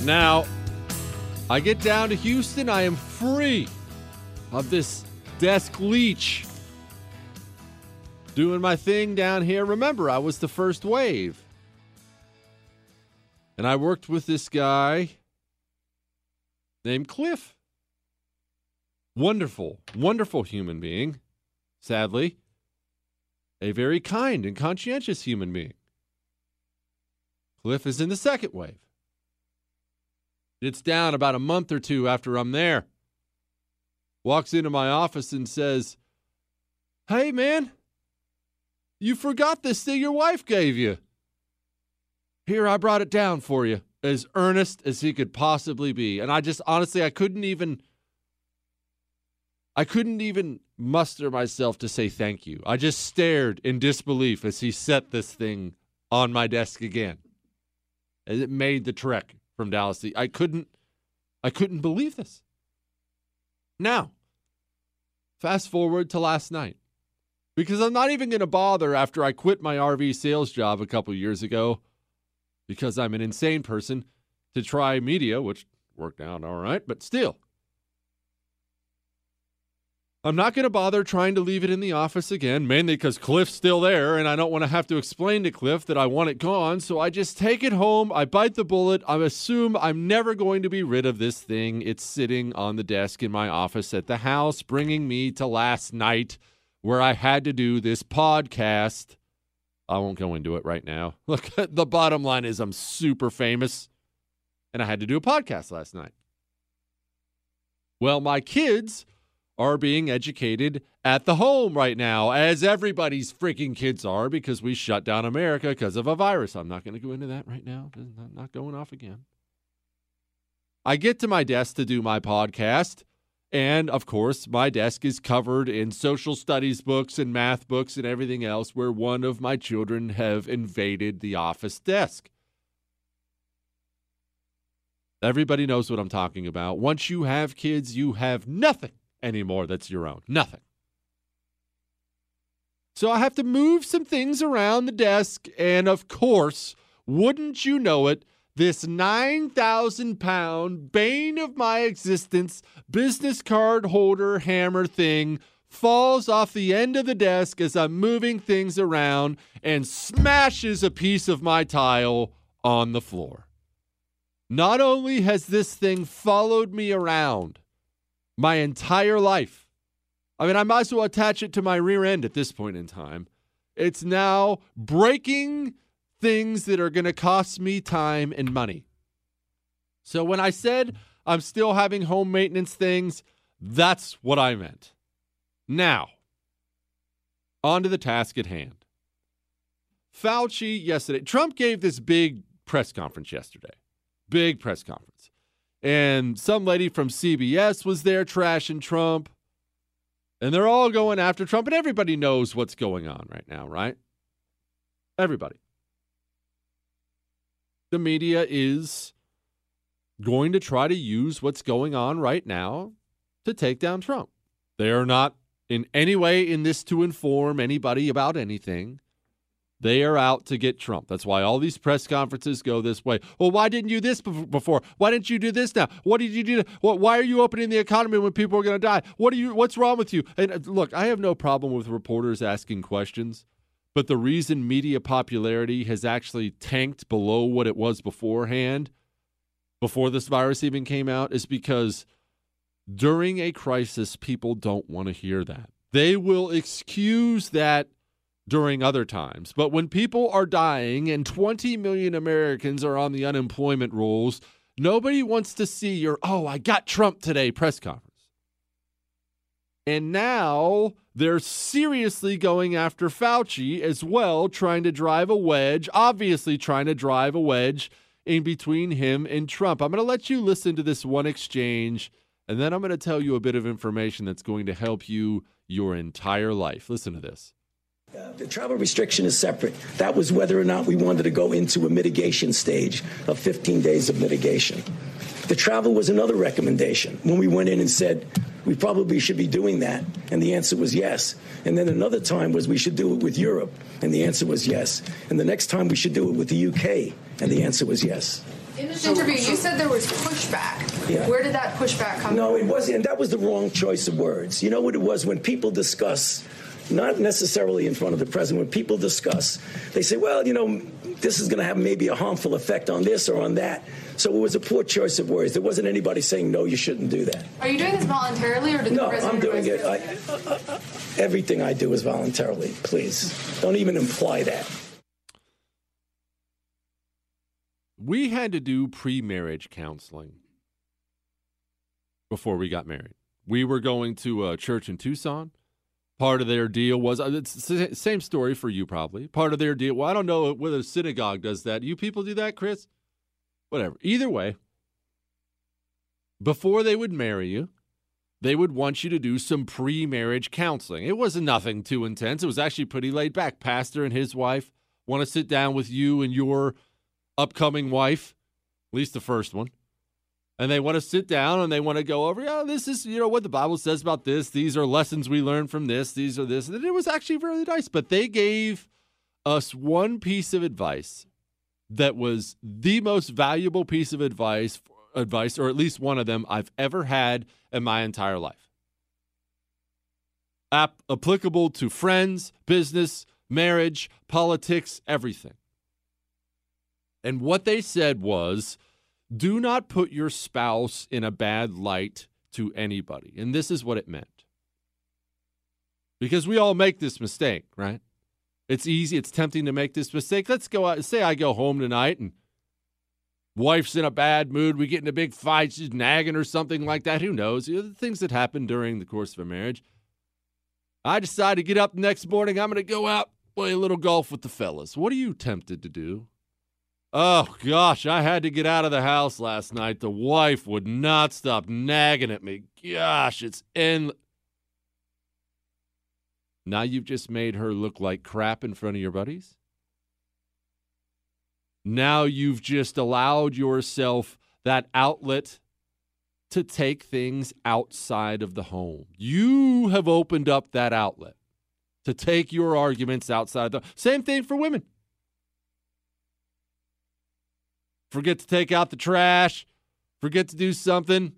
Now, I get down to Houston, I am free of this desk leech. Doing my thing down here. Remember, I was the first wave. And I worked with this guy named Cliff. Wonderful, wonderful human being. Sadly, a very kind and conscientious human being. Cliff is in the second wave. It's down about a month or two after I'm there. Walks into my office and says, Hey, man, you forgot this thing your wife gave you. Here, I brought it down for you, as earnest as he could possibly be. And I just honestly, I couldn't even. I couldn't even muster myself to say thank you. I just stared in disbelief as he set this thing on my desk again. As it made the trek from Dallas. I couldn't I couldn't believe this. Now, fast forward to last night. Because I'm not even going to bother after I quit my RV sales job a couple years ago because I'm an insane person to try media, which worked out all right, but still. I'm not going to bother trying to leave it in the office again, mainly because Cliff's still there and I don't want to have to explain to Cliff that I want it gone. So I just take it home. I bite the bullet. I assume I'm never going to be rid of this thing. It's sitting on the desk in my office at the house, bringing me to last night where I had to do this podcast. I won't go into it right now. <laughs> Look, the bottom line is I'm super famous and I had to do a podcast last night. Well, my kids are being educated at the home right now, as everybody's freaking kids are, because we shut down America because of a virus. I'm not going to go into that right now. I'm not going off again. I get to my desk to do my podcast. And of course, my desk is covered in social studies books and math books and everything else where one of my children have invaded the office desk. Everybody knows what I'm talking about. Once you have kids, you have nothing anymore that's your own. Nothing. So I have to move some things around the desk. And of course, wouldn't you know it, this 9,000 pound bane of my existence business card holder hammer thing falls off the end of the desk as I'm moving things around and smashes a piece of my tile on the floor. Not only has this thing followed me around my entire life, I mean, I might as well attach it to my rear end at this point in time. It's now breaking things that are going to cost me time and money. So when I said I'm still having home maintenance things, that's what I meant. Now, on to the task at hand. Fauci yesterday, Trump gave this big press conference yesterday. Big press conference. And some lady from CBS was there trashing Trump. And they're all going after Trump, and everybody knows what's going on right now, right? Everybody. The media is going to try to use what's going on right now to take down Trump. They are not in any way in this to inform anybody about anything. They are out to get Trump. That's why all these press conferences go this way. Well, why didn't you this before? Why didn't you do this now? What did you do? Why are you opening the economy when people are going to die? What are you? What's wrong with you? And uh, look, I have no problem with reporters asking questions, but the reason media popularity has actually tanked below what it was beforehand, before this virus even came out, is because during a crisis, people don't want to hear that. They will excuse that during other times. But when people are dying and 20 million Americans are on the unemployment rolls, nobody wants to see your, oh, I got Trump today press conference. And now they're seriously going after Fauci as well, trying to drive a wedge, obviously trying to drive a wedge in between him and Trump. I'm going to let you listen to this one exchange, and then I'm going to tell you a bit of information that's going to help you your entire life. Listen to this. Uh, the travel restriction is separate. That was whether or not we wanted to go into a mitigation stage of 15 days of mitigation. The travel was another recommendation when we went in and said we probably should be doing that, and the answer was yes. And then another time was we should do it with Europe, and the answer was yes. And the next time we should do it with the UK, and the answer was yes. In this interview, you said there was pushback. Yeah. Where did that pushback come no, from? No, it wasn't. And that was the wrong choice of words. You know what it was? When people discuss not necessarily in front of the president. When people discuss, they say, well, you know, this is going to have maybe a harmful effect on this or on that. So it was a poor choice of words. There wasn't anybody saying, no, you shouldn't do that. Are you doing this voluntarily or did no, the president? No, I'm doing it. I, uh, uh, everything I do is voluntarily. Please don't even imply that. We had to do pre marriage counseling before we got married. We were going to a church in Tucson part of their deal was uh, it's the same story for you probably. Part of their deal well i don't know whether a synagogue does that. You people do that chris? Whatever. Either way before they would marry you they would want you to do some pre-marriage counseling. It wasn't nothing too intense. It was actually pretty laid back. Pastor and his wife want to sit down with you and your upcoming wife at least the first one and they want to sit down and they want to go over, yeah, this is, you know, what the Bible says about this. These are lessons we learned from this. These are this. And it was actually really nice. But they gave us one piece of advice that was the most valuable piece of advice, advice, or at least one of them I've ever had in my entire life. App- applicable to friends, business, marriage, politics, everything. And what they said was, do not put your spouse in a bad light to anybody. And this is what it meant. Because we all make this mistake, right? It's easy, it's tempting to make this mistake. Let's go out, say I go home tonight and wife's in a bad mood, we get in a big fight, she's nagging or something like that. Who knows? You know, the things that happen during the course of a marriage. I decide to get up the next morning, I'm going to go out, play a little golf with the fellas. What are you tempted to do? Oh gosh, I had to get out of the house last night. The wife would not stop nagging at me. Gosh, it's in. Now you've just made her look like crap in front of your buddies. Now you've just allowed yourself that outlet to take things outside of the home. You have opened up that outlet to take your arguments outside the same thing for women. Forget to take out the trash, forget to do something.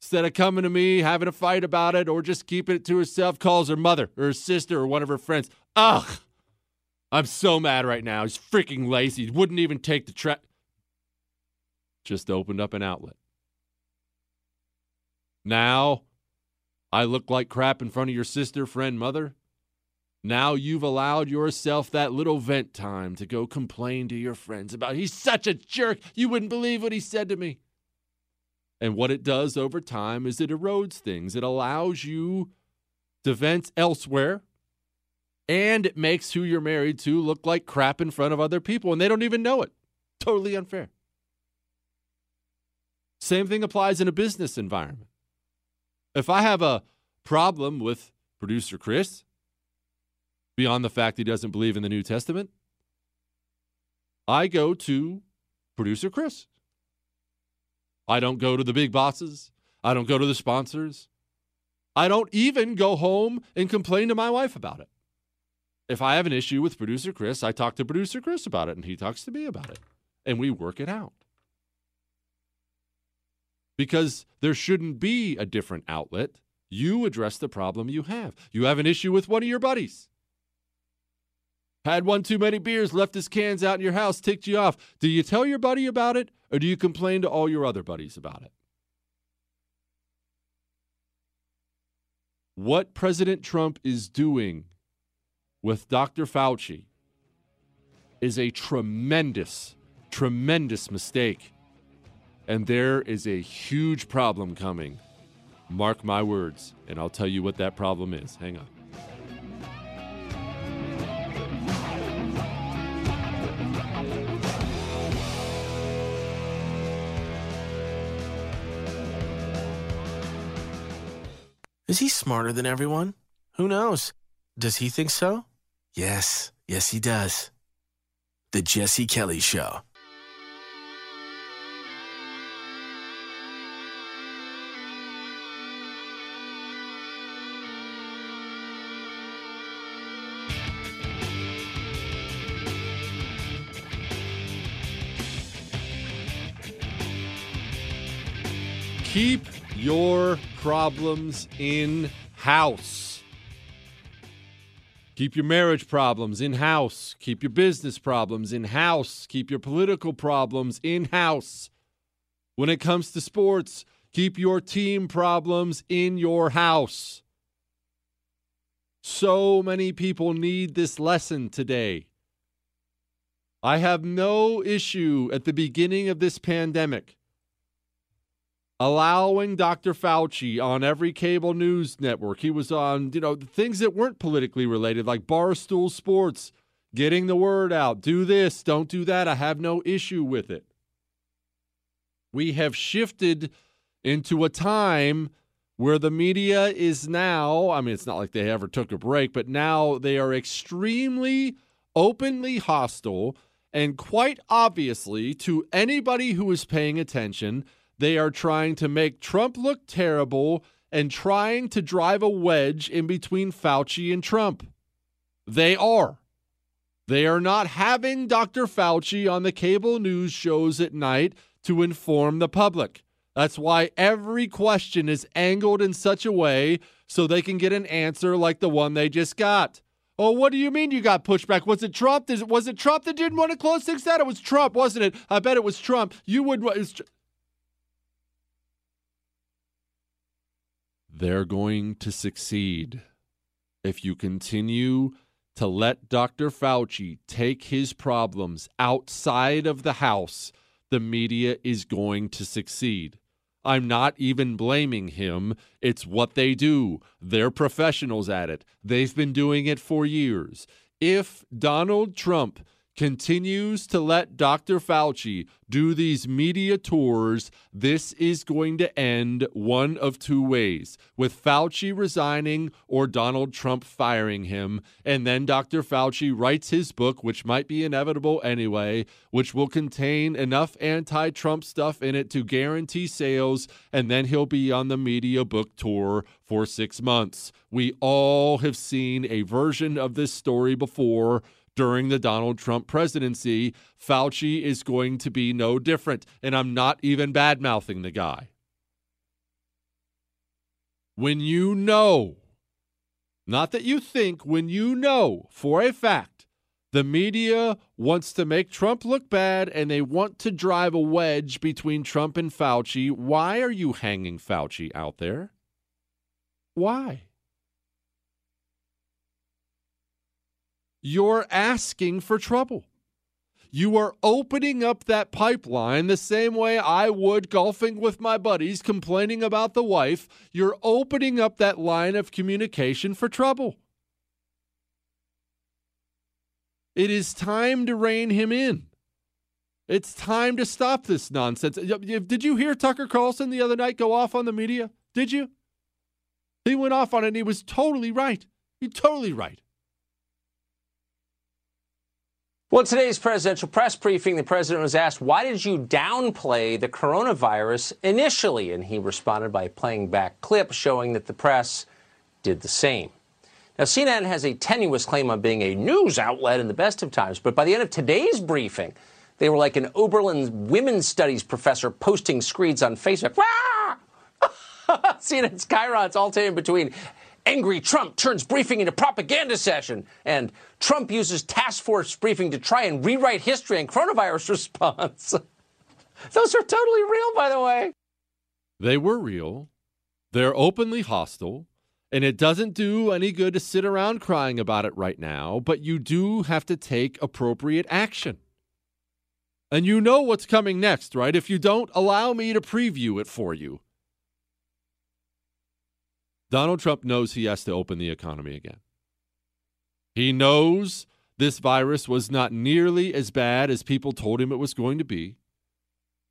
Instead of coming to me, having a fight about it, or just keeping it to herself, calls her mother or her sister or one of her friends. Ugh, I'm so mad right now. He's freaking lazy. He wouldn't even take the trash. Just opened up an outlet. Now, I look like crap in front of your sister, friend, mother. Now you've allowed yourself that little vent time to go complain to your friends about he's such a jerk. You wouldn't believe what he said to me. And what it does over time is it erodes things. It allows you to vent elsewhere and it makes who you're married to look like crap in front of other people and they don't even know it. Totally unfair. Same thing applies in a business environment. If I have a problem with producer Chris, beyond the fact he doesn't believe in the New Testament, I go to producer Chris. I don't go to the big bosses. I don't go to the sponsors. I don't even go home and complain to my wife about it. If I have an issue with producer Chris, I talk to producer Chris about it and he talks to me about it and we work it out. Because there shouldn't be a different outlet. You address the problem you have. You have an issue with one of your buddies. Had one too many beers, left his cans out in your house, ticked you off. Do you tell your buddy about it or do you complain to all your other buddies about it? What President Trump is doing with Dr. Fauci is a tremendous, tremendous mistake. And there is a huge problem coming. Mark my words, and I'll tell you what that problem is. Hang on. Is he smarter than everyone? Who knows? Does he think so? Yes, yes, he does. The Jesse Kelly Show. Keep your problems in house. Keep your marriage problems in house. Keep your business problems in house. Keep your political problems in house. When it comes to sports, keep your team problems in your house. So many people need this lesson today. I have no issue at the beginning of this pandemic allowing Dr. Fauci on every cable news network. He was on, you know, things that weren't politically related, like Barstool Sports, getting the word out. Do this, don't do that. I have no issue with it. We have shifted into a time where the media is now, I mean, it's not like they ever took a break, but now they are extremely openly hostile and quite obviously to anybody who is paying attention they are trying to make Trump look terrible and trying to drive a wedge in between Fauci and Trump. They are. They are not having Dr. Fauci on the cable news shows at night to inform the public. That's why every question is angled in such a way so they can get an answer like the one they just got. Oh, what do you mean you got pushback? Was it Trump? Was it Trump that didn't want to close things down? It was Trump, wasn't it? I bet it was Trump. You would. They're going to succeed. If you continue to let Dr. Fauci take his problems outside of the House, the media is going to succeed. I'm not even blaming him. It's what they do. They're professionals at it. They've been doing it for years. If Donald Trump continues to let Dr. Fauci do these media tours, this is going to end one of two ways with Fauci resigning or Donald Trump firing him. And then Dr. Fauci writes his book, which might be inevitable anyway, which will contain enough anti Trump stuff in it to guarantee sales. And then he'll be on the media book tour for six months. We all have seen a version of this story before during the Donald Trump presidency. Fauci is going to be no different. And I'm not even bad mouthing the guy. When you know, not that you think, when you know for a fact the media wants to make Trump look bad and they want to drive a wedge between Trump and Fauci, why are you hanging Fauci out there? Why? You're asking for trouble. You are opening up that pipeline the same way I would golfing with my buddies, complaining about the wife. You're opening up that line of communication for trouble. It is time to rein him in. It's time to stop this nonsense. Did you hear Tucker Carlson the other night go off on the media? Did you? He went off on it and he was totally right. He's totally right. Well, today's presidential press briefing, the president was asked, Why did you downplay the coronavirus initially? And he responded by playing back clips showing that the press did the same. Now, CNN has a tenuous claim on being a news outlet in the best of times, but by the end of today's briefing, they were like an Oberlin women's studies professor posting screeds on Facebook. <laughs> CNN's Chyrons all in between. Angry Trump turns briefing into propaganda session, and Trump uses task force briefing to try and rewrite history and coronavirus <laughs> response. Those are totally real, by the way. They were real. They're openly hostile. And it doesn't do any good to sit around crying about it right now, but you do have to take appropriate action. And you know what's coming next, right? If you don't, allow me to preview it for you. Donald Trump knows he has to open the economy again. He knows this virus was not nearly as bad as people told him it was going to be.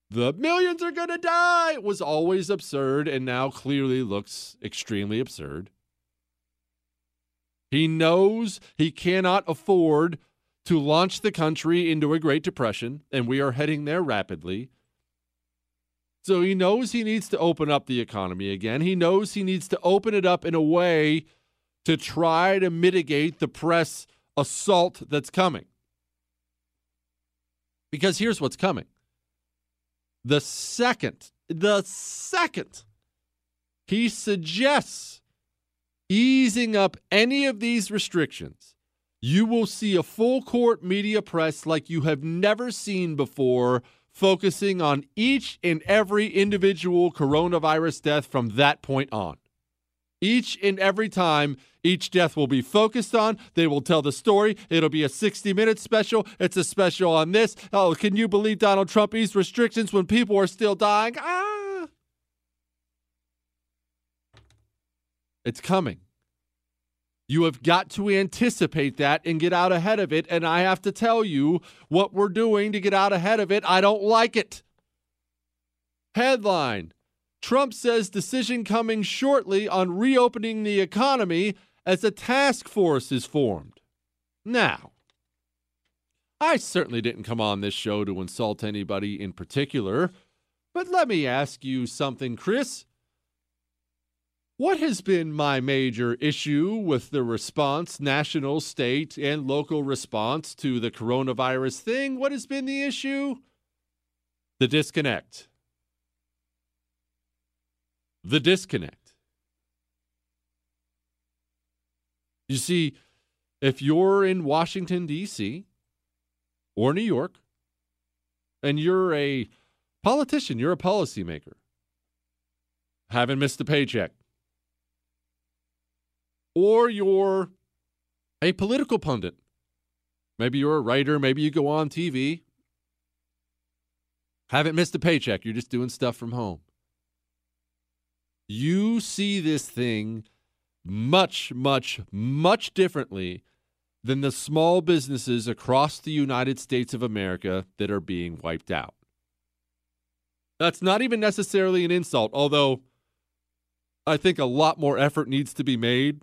The millions are going to die was always absurd and now clearly looks extremely absurd. He knows he cannot afford to launch the country into a Great Depression, and we are heading there rapidly. So he knows he needs to open up the economy again. He knows he needs to open it up in a way to try to mitigate the press assault that's coming. Because here's what's coming. The second, the second he suggests easing up any of these restrictions, you will see a full court media press like you have never seen before focusing on each and every individual coronavirus death from that point on. Each and every time, each death will be focused on. They will tell the story. It'll be a 60 minute special. It's a special on this. Oh, can you believe Donald Trump eased restrictions when people are still dying? Ah! It's coming. You have got to anticipate that and get out ahead of it. And I have to tell you what we're doing to get out ahead of it. I don't like it. Headline Trump says decision coming shortly on reopening the economy as a task force is formed. Now, I certainly didn't come on this show to insult anybody in particular, but let me ask you something, Chris. What has been my major issue with the response, national, state, and local response to the coronavirus thing? What has been the issue? The disconnect. The disconnect. You see, if you're in Washington, D.C. or New York, and you're a politician, you're a policymaker, haven't missed a paycheck, or you're a political pundit. Maybe you're a writer, maybe you go on TV. Haven't missed a paycheck, you're just doing stuff from home. You see this thing much, much, much differently than the small businesses across the United States of America that are being wiped out. That's not even necessarily an insult, although I think a lot more effort needs to be made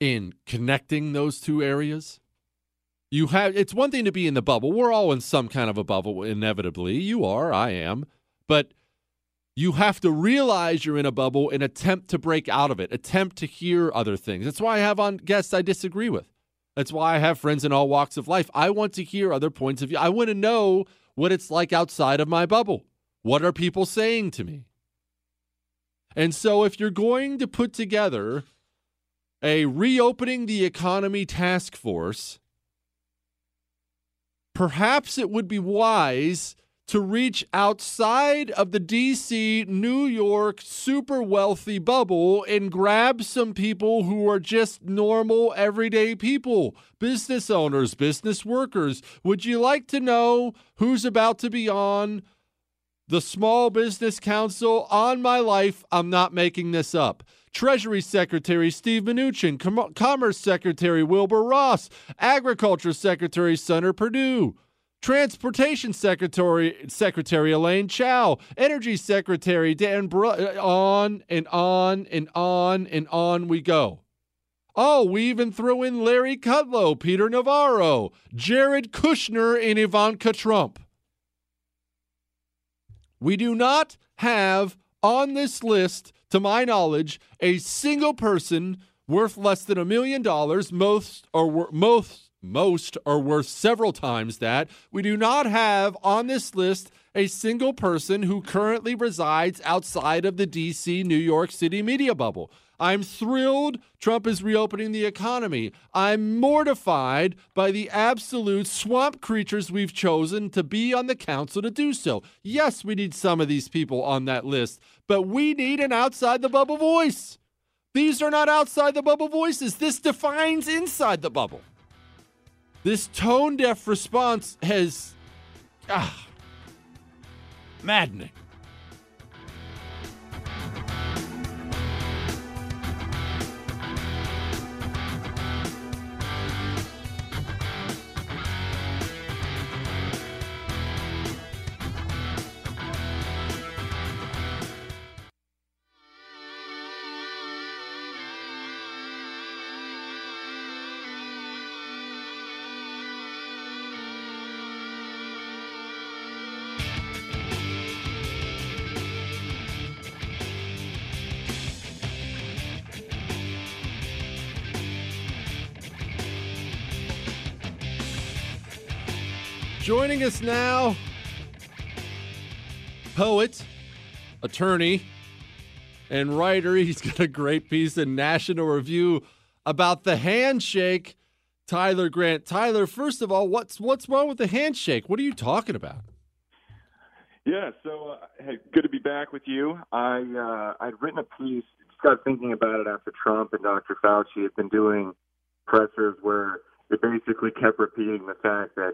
in connecting those two areas. You have it's one thing to be in the bubble. We're all in some kind of a bubble inevitably. You are, I am. But you have to realize you're in a bubble and attempt to break out of it, attempt to hear other things. That's why I have on guests I disagree with. That's why I have friends in all walks of life. I want to hear other points of view. I want to know what it's like outside of my bubble. What are people saying to me? And so if you're going to put together a reopening the economy task force, perhaps it would be wise to reach outside of the DC, New York super wealthy bubble and grab some people who are just normal, everyday people, business owners, business workers. Would you like to know who's about to be on the Small Business Council? On my life, I'm not making this up. Treasury Secretary Steve Mnuchin, Com- Commerce Secretary Wilbur Ross, Agriculture Secretary Senator Perdue. Transportation Secretary Secretary Elaine Chao, Energy Secretary Dan Br- uh, on and on and on and on we go. Oh, we even throw in Larry Kudlow, Peter Navarro, Jared Kushner, and Ivanka Trump. We do not have on this list, to my knowledge, a single person worth less than a million dollars. Most or most most are worth several times that. We do not have on this list a single person who currently resides outside of the DC, New York City media bubble. I'm thrilled Trump is reopening the economy. I'm mortified by the absolute swamp creatures we've chosen to be on the council to do so. Yes, we need some of these people on that list, but we need an outside the bubble voice. These are not outside the bubble voices. This defines inside the bubble. This tone deaf response has. Ah, maddening. Joining us now, poet, attorney, and writer. He's got a great piece in National Review about the handshake. Tyler Grant. Tyler, first of all, what's what's wrong with the handshake? What are you talking about? Yeah, so uh, hey, good to be back with you. I uh, I'd written a piece. Got thinking about it after Trump and Dr. Fauci had been doing pressers where they basically kept repeating the fact that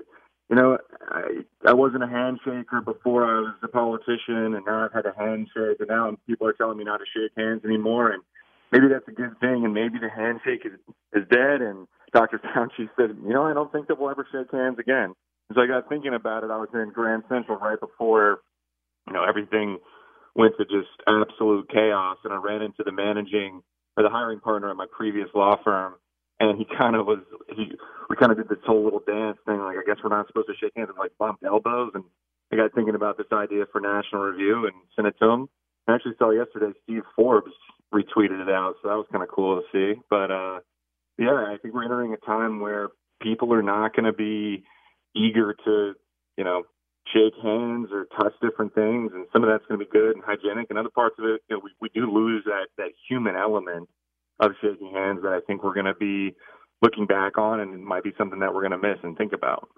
you know, I, I wasn't a handshaker before I was a politician, and now I've had a handshake, and now people are telling me not to shake hands anymore. And maybe that's a good thing, and maybe the handshake is, is dead. And Dr. <laughs> Fauci said, you know, I don't think that we'll ever shake hands again. So I got thinking about it. I was in Grand Central right before, you know, everything went to just absolute chaos, and I ran into the managing or the hiring partner at my previous law firm and he kind of was he we kind of did this whole little dance thing like I guess we're not supposed to shake hands and like bumped elbows and I got thinking about this idea for National Review and sent it to him. I actually saw yesterday Steve Forbes retweeted it out, so that was kind of cool to see. But uh yeah, I think we're entering a time where people are not going to be eager to, you know, shake hands or touch different things, and some of that's going to be good and hygienic, and other parts of it, you know, we we do lose that that human element of shaking hands that I think we're going to be looking back on, and it might be something that we're going to miss and think about.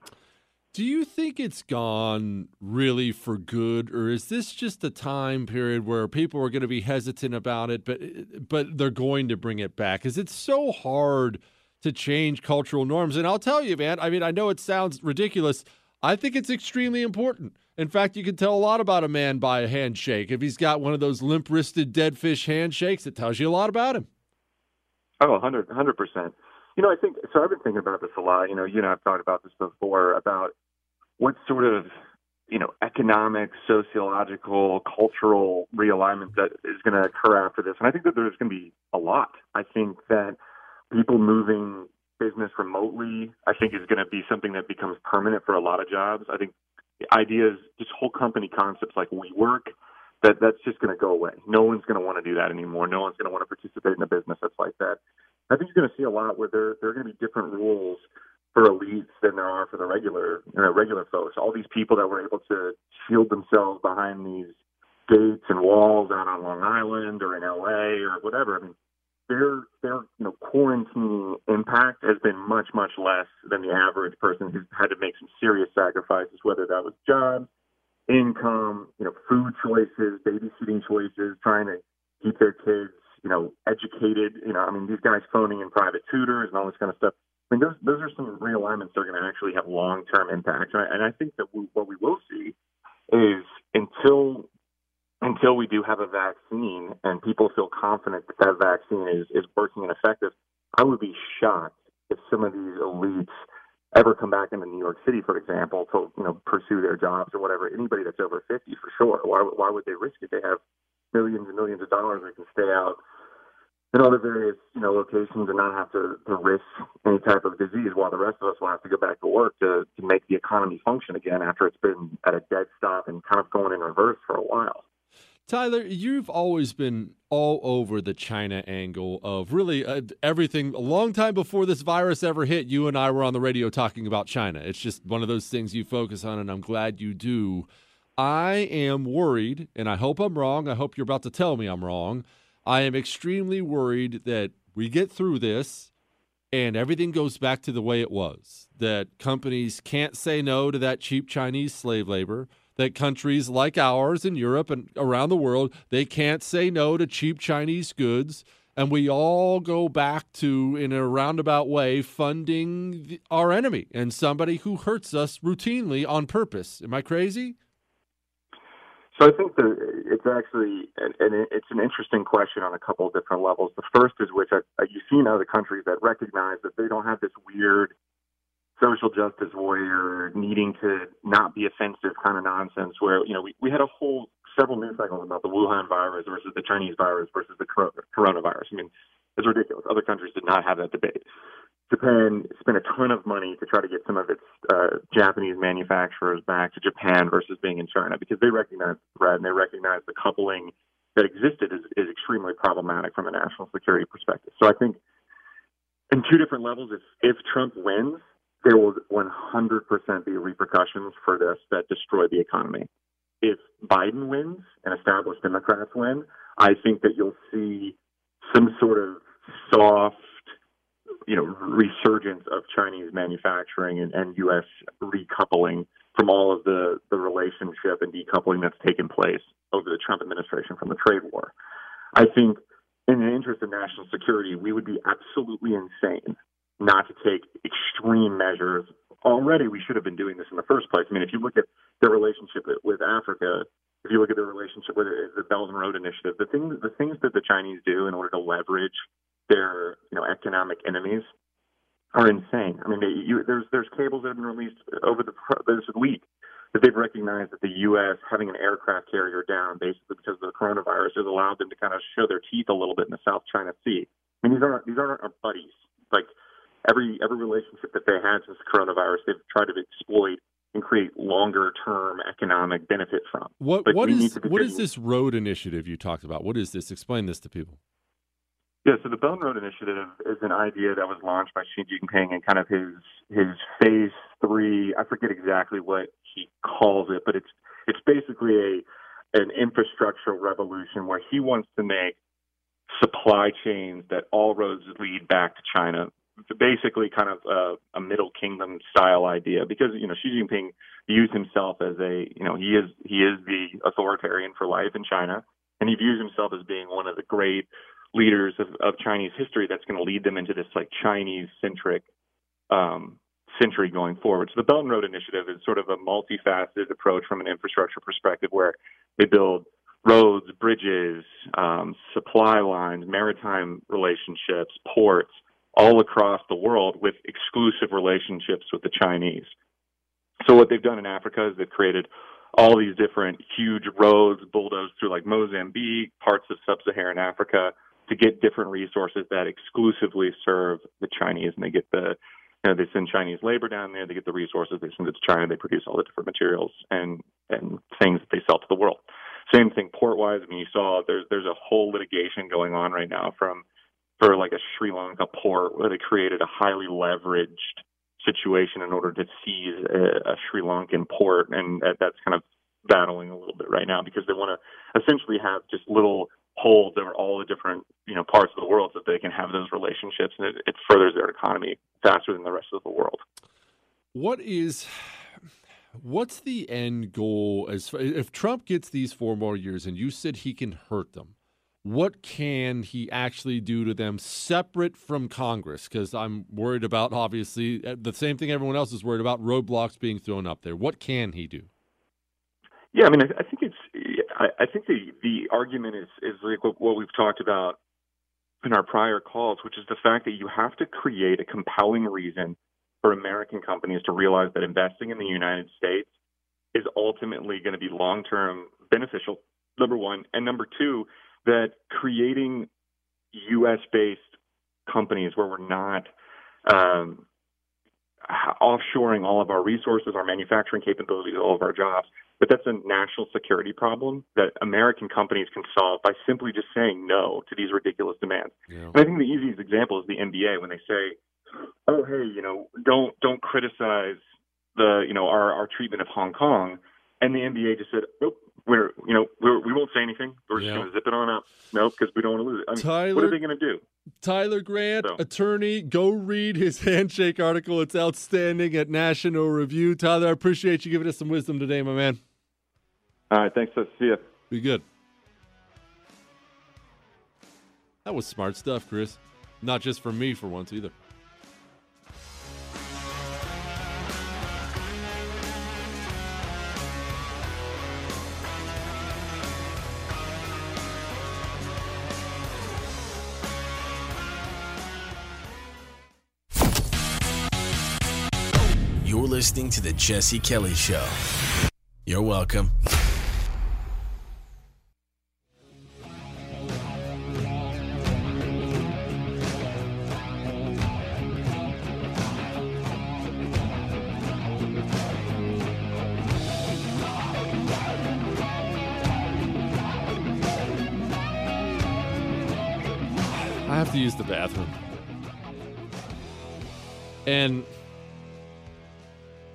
Do you think it's gone really for good, or is this just a time period where people are going to be hesitant about it, but but they're going to bring it back? Because it's so hard to change cultural norms. And I'll tell you, man. I mean, I know it sounds ridiculous. I think it's extremely important. In fact, you can tell a lot about a man by a handshake. If he's got one of those limp wristed dead fish handshakes, it tells you a lot about him. Oh, 100 percent. You know, I think so. I've been thinking about this a lot. You know, you and I've talked about this before about what sort of you know economic, sociological, cultural realignment that is going to occur after this. And I think that there's going to be a lot. I think that people moving business remotely, I think, is going to be something that becomes permanent for a lot of jobs. I think the ideas, just whole company concepts like WeWork that that's just going to go away. No one's going to want to do that anymore. No one's going to want to participate in a business that's like that. I think you're going to see a lot where there there are going to be different rules for elites than there are for the regular you know, regular folks. All these people that were able to shield themselves behind these gates and walls out on Long Island or in LA or whatever. I mean, their their you know quarantine impact has been much much less than the average person who's had to make some serious sacrifices, whether that was jobs income, you know, food choices, babysitting choices, trying to keep their kids, you know, educated. You know, I mean, these guys phoning in private tutors and all this kind of stuff. I mean, those those are some realignments that are going to actually have long term impacts. And I, and I think that we, what we will see is until until we do have a vaccine and people feel confident that that vaccine is is working and effective, I would be shocked if some of these elites ever come back into New York City, for example, to you know pursue their jobs or whatever. Anybody that's over 50, for sure. Why why would they risk it? They have millions and millions of dollars. They can stay out in other various you know locations and not have to, to risk any type of disease, while the rest of us will have to go back to work to to make the economy function again after it's been at a dead stop and kind of going in reverse for a while. Tyler, you've always been all over the China angle of really uh, everything. A long time before this virus ever hit, you and I were on the radio talking about China. It's just one of those things you focus on, and I'm glad you do. I am worried, and I hope I'm wrong. I hope you're about to tell me I'm wrong. I am extremely worried that we get through this and everything goes back to the way it was. That companies can't say no to that cheap Chinese slave labor that countries like ours in Europe and around the world, they can't say no to cheap Chinese goods. And we all go back to, in a roundabout way, funding the, our enemy and somebody who hurts us routinely on purpose. Am I crazy? So I think that it's actually, and it's an interesting question on a couple of different levels. The first is which I, you see in other countries that recognize that they don't have this weird social justice warrior needing to not be offensive kind of nonsense where, you know, we, we had a whole several news cycles about the Wuhan virus versus the Chinese virus versus the coronavirus. I mean, it's ridiculous. Other countries did not have that debate. Japan spent a ton of money to try to get some of its uh, Japanese manufacturers back to Japan versus being in China because they recognize the threat and they recognize the coupling that existed is, is extremely problematic from a national security perspective. So I think in two different levels, if, if Trump wins, there will 100% be repercussions for this that destroy the economy. If Biden wins and established Democrats win, I think that you'll see some sort of soft, you know, resurgence of Chinese manufacturing and, and U.S. recoupling from all of the, the relationship and decoupling that's taken place over the Trump administration from the trade war. I think in the interest of national security, we would be absolutely insane not to take extreme measures. Already, we should have been doing this in the first place. I mean, if you look at their relationship with Africa, if you look at their relationship with the Belt and Road Initiative, the things the things that the Chinese do in order to leverage their you know economic enemies are insane. I mean, they, you, there's there's cables that have been released over the this week that they've recognized that the U.S. having an aircraft carrier down basically because of the coronavirus has allowed them to kind of show their teeth a little bit in the South China Sea. I mean, these aren't these aren't our buddies. Like every every relationship that they had since the coronavirus, they've tried to exploit and create longer term economic benefit from. What what is what is this road initiative you talked about? What is this? Explain this to people. Yeah, so the Belt and Road Initiative is an idea that was launched by Xi Jinping and kind of his his phase three. I forget exactly what he calls it, but it's it's basically a an infrastructural revolution where he wants to make supply chains that all roads lead back to China basically kind of a, a middle kingdom style idea because you know Xi Jinping views himself as a you know he is he is the authoritarian for life in China and he views himself as being one of the great leaders of, of Chinese history that's going to lead them into this like Chinese centric um, century going forward. So the Belt and Road Initiative is sort of a multifaceted approach from an infrastructure perspective where they build roads, bridges, um, supply lines, maritime relationships, ports, all across the world with exclusive relationships with the Chinese. So what they've done in Africa is they've created all these different huge roads bulldozed through like Mozambique, parts of sub-Saharan Africa to get different resources that exclusively serve the Chinese and they get the you know, they send Chinese labor down there, they get the resources, they send it to China, they produce all the different materials and and things that they sell to the world. Same thing port wise. I mean you saw there's there's a whole litigation going on right now from for like a Sri Lanka port where they created a highly leveraged situation in order to seize a, a Sri Lankan port, and that's kind of battling a little bit right now because they want to essentially have just little holds over all the different you know parts of the world so that they can have those relationships, and it, it furthers their economy faster than the rest of the world. What is What's the end goal as if Trump gets these four more years and you said he can hurt them? What can he actually do to them separate from Congress? Because I'm worried about obviously uh, the same thing everyone else is worried about roadblocks being thrown up there. What can he do? Yeah, I mean, I, think it's. I, I think the the argument is is like what, what we've talked about in our prior calls, which is the fact that you have to create a compelling reason for American companies to realize that investing in the United States is ultimately going to be long term beneficial. Number one, and number two, that creating U.S. based companies where we're not um, offshoring all of our resources, our manufacturing capabilities, all of our jobs, but that's a national security problem that American companies can solve by simply just saying no to these ridiculous demands. Yeah. And I think the easiest example is the NBA when they say, "Oh, hey, you know, don't don't criticize the you know our our treatment of Hong Kong," and the NBA just said, "Nope, we're you know we're, we won't say anything. We're Yeah. just going to zip it on up. No, because we don't want to lose it. I mean, what are they going to do? Tyler Grant, So- attorney, go read his <laughs> handshake article. It's outstanding at National Review. Tyler, I appreciate you giving us some wisdom today, my man. All right, thanks. See you. Be good. That was smart stuff, Chris. Not just for me for once either. Listening to The Jesse Kelly Show. You're welcome.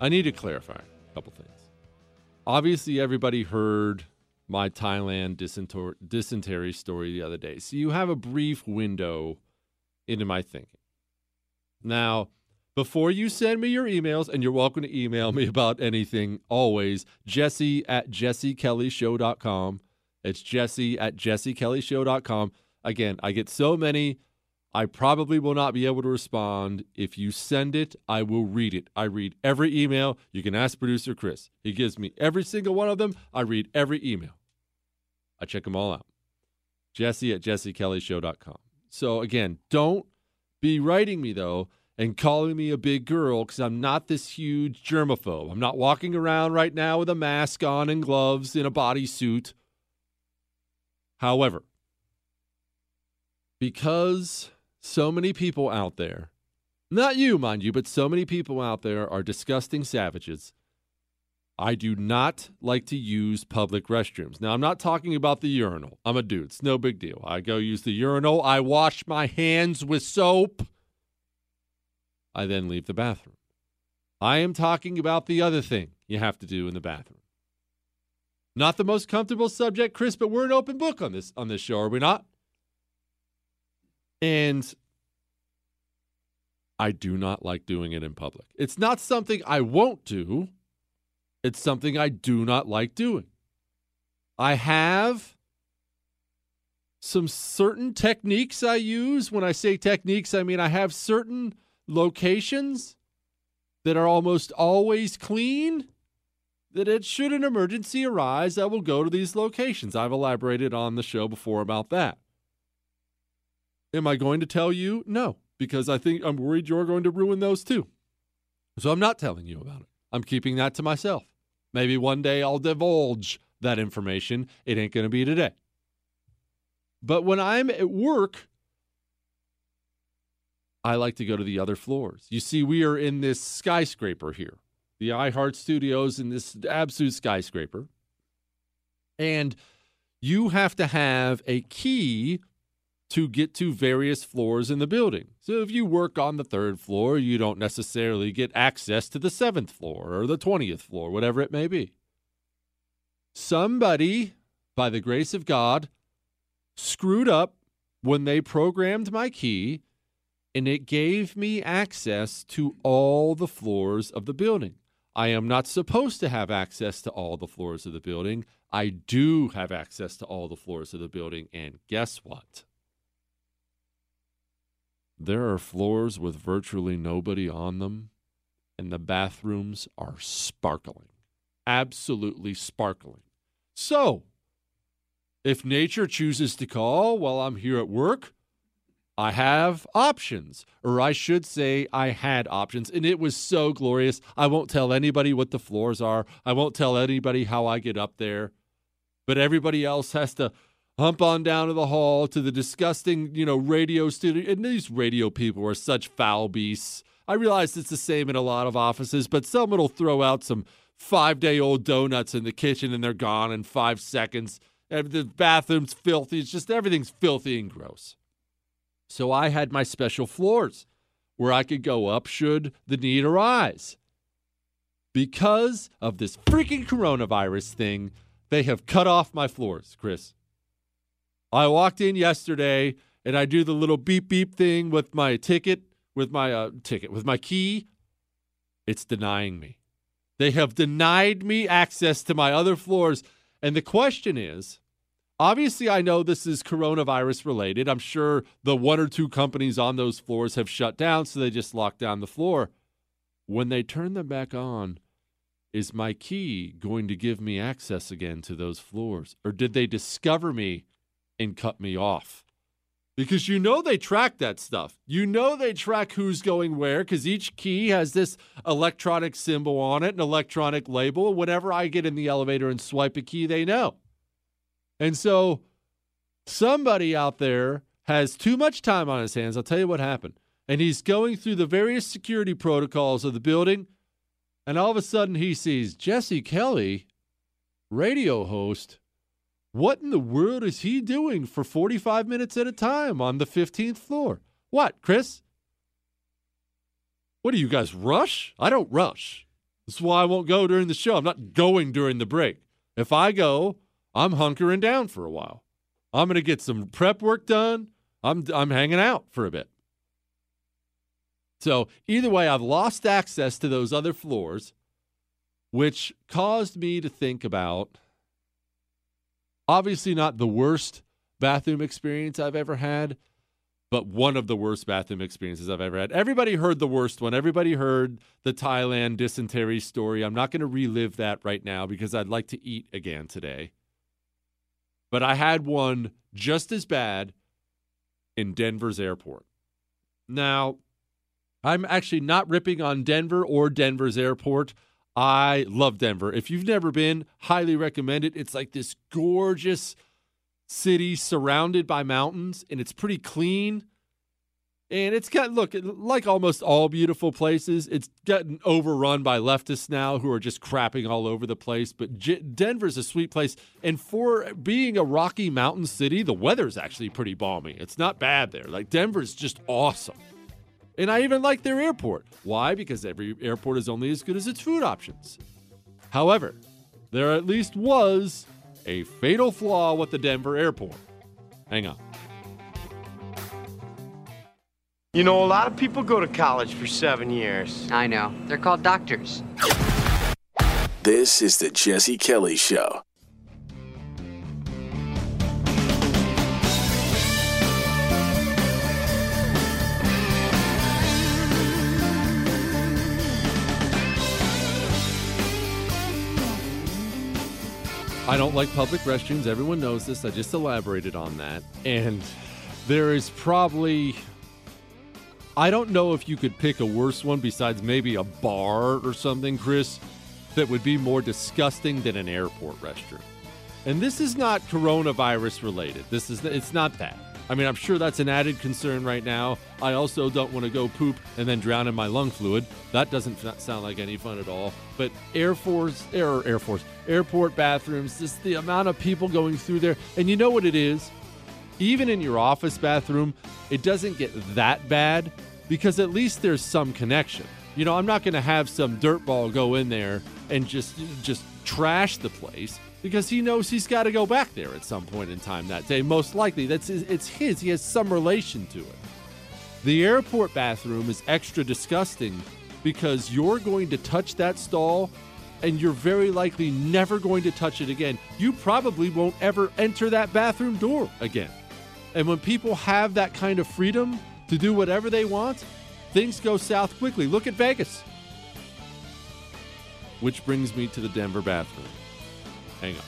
I need to clarify a couple things. Obviously, everybody heard my Thailand dysentor- dysentery story the other day. So you have a brief window into my thinking. Now, before you send me your emails, and you're welcome to email me <laughs> about anything always, jesse at jessekellyshow.com. It's jesse at jessekellyshow.com. Again, I get so many, I probably will not be able to respond. If you send it, I will read it. I read every email. You can ask producer Chris. He gives me every single one of them. I read every email. I check them all out. Jesse at jessekellyshow.com. So again, don't be writing me though and calling me a big girl because I'm not this huge germaphobe. I'm not walking around right now with a mask on and gloves in a bodysuit. However, because so many people out there, not you, mind you, but so many people out there are disgusting savages. I do not like to use public restrooms. Now, I'm not talking about the urinal. I'm a dude. It's no big deal. I go use the urinal. I wash my hands with soap. I then leave the bathroom. I am talking about the other thing you have to do in the bathroom. Not the most comfortable subject, Chris, but we're an open book on this on this show, are we not? And I do not like doing it in public. It's not something I won't do. It's something I do not like doing. I have some certain techniques I use. When I say techniques, I mean I have certain locations that are almost always clean. That it should an emergency arise, I will go to these locations. I've elaborated on the show before about that. Am I going to tell you? No, because I think I'm worried you're going to ruin those too. So I'm not telling you about it. I'm keeping that to myself. Maybe one day I'll divulge that information. It ain't going to be today. But when I'm at work, I like to go to the other floors. You see, we are in this skyscraper here, the iHeart Studios in this absolute skyscraper. And you have to have a key to get to various floors in the building. So if you work on the third floor, you don't necessarily get access to the seventh floor or the 20th floor, whatever it may be. Somebody, by the grace of God, screwed up when they programmed my key and it gave me access to all the floors of the building. I am not supposed to have access to all the floors of the building. I do have access to all the floors of the building. And guess what? There are floors with virtually nobody on them, and the bathrooms are sparkling. Absolutely sparkling. So, if nature chooses to call while I'm here at work, I have options, or I should say, I had options, and it was so glorious. I won't tell anybody what the floors are. I won't tell anybody how I get up there, but everybody else has to hump on down to the hall to the disgusting, you know, radio studio. And these radio people are such foul beasts. I realize it's the same in a lot of offices, but someone will throw out some five day old donuts in the kitchen and they're gone in five seconds. And the bathroom's filthy. It's just everything's filthy and gross. So I had my special floors where I could go up should the need arise. Because of this freaking coronavirus thing, they have cut off my floors, Chris. I walked in yesterday and I do the little beep beep thing with my ticket, with my uh, ticket, with my key. It's denying me. They have denied me access to my other floors. And the question is obviously, I know this is coronavirus related. I'm sure the one or two companies on those floors have shut down, so they just locked down the floor. When they turn them back on, is my key going to give me access again to those floors? Or did they discover me and cut me off? Because you know they track that stuff. You know they track who's going where because each key has this electronic symbol on it, an electronic label. Whenever I get in the elevator and swipe a key, they know. And so somebody out there has too much time on his hands. I'll tell you what happened. And he's going through the various security protocols of the building. And all of a sudden he sees Jesse Kelly, radio host. What in the world is he doing for 45 minutes at a time on the 15th floor? What, Chris? What do you guys rush? I don't rush. That's why I won't go during the show. I'm not going during the break. If I go, I'm hunkering down for a while. I'm going to get some prep work done. I'm I'm hanging out for a bit. So, either way, I've lost access to those other floors, which caused me to think about obviously not the worst bathroom experience I've ever had, but one of the worst bathroom experiences I've ever had. Everybody heard the worst one. Everybody heard the Thailand dysentery story. I'm not going to relive that right now because I'd like to eat again today. But I had one just as bad in Denver's airport. Now, I'm actually not ripping on Denver or Denver's airport. I love Denver. If you've never been, highly recommend it. It's like this gorgeous city surrounded by mountains, and it's pretty clean. And it's got look like almost all beautiful places. It's gotten overrun by leftists now who are just crapping all over the place. But J- Denver's a sweet place, and for being a Rocky Mountain city, the weather's actually pretty balmy. It's not bad there. Like Denver's just awesome. And I even like their airport. Why? Because every airport is only as good as its food options. However, there at least was a fatal flaw with the Denver airport. Hang on. You know, a lot of people go to college for seven years. I know. They're called doctors. This is the Jesse Kelly Show. I don't like public restrooms. Everyone knows this. I just elaborated on that. And there is probably. I don't know if you could pick a worse one besides maybe a bar or something, Chris, that would be more disgusting than an airport restroom. And this is not coronavirus related. This is it's not that. I mean, I'm sure that's an added concern right now. I also don't want to go poop and then drown in my lung fluid. That doesn't sound like any fun at all. But Air Force, Air Air Force, airport bathrooms, just the amount of people going through there. And you know what it is? Even in your office bathroom, it doesn't get that bad because at least there's some connection. You know, I'm not going to have some dirtball go in there and just just trash the place because he knows he's got to go back there at some point in time that day. Most likely, that's it's his. He has some relation to it. The airport bathroom is extra disgusting because you're going to touch that stall and you're very likely never going to touch it again. You probably won't ever enter that bathroom door again. And when people have that kind of freedom to do whatever they want, things go south quickly. Look at Vegas. Which brings me to the Denver bathroom. Hang on.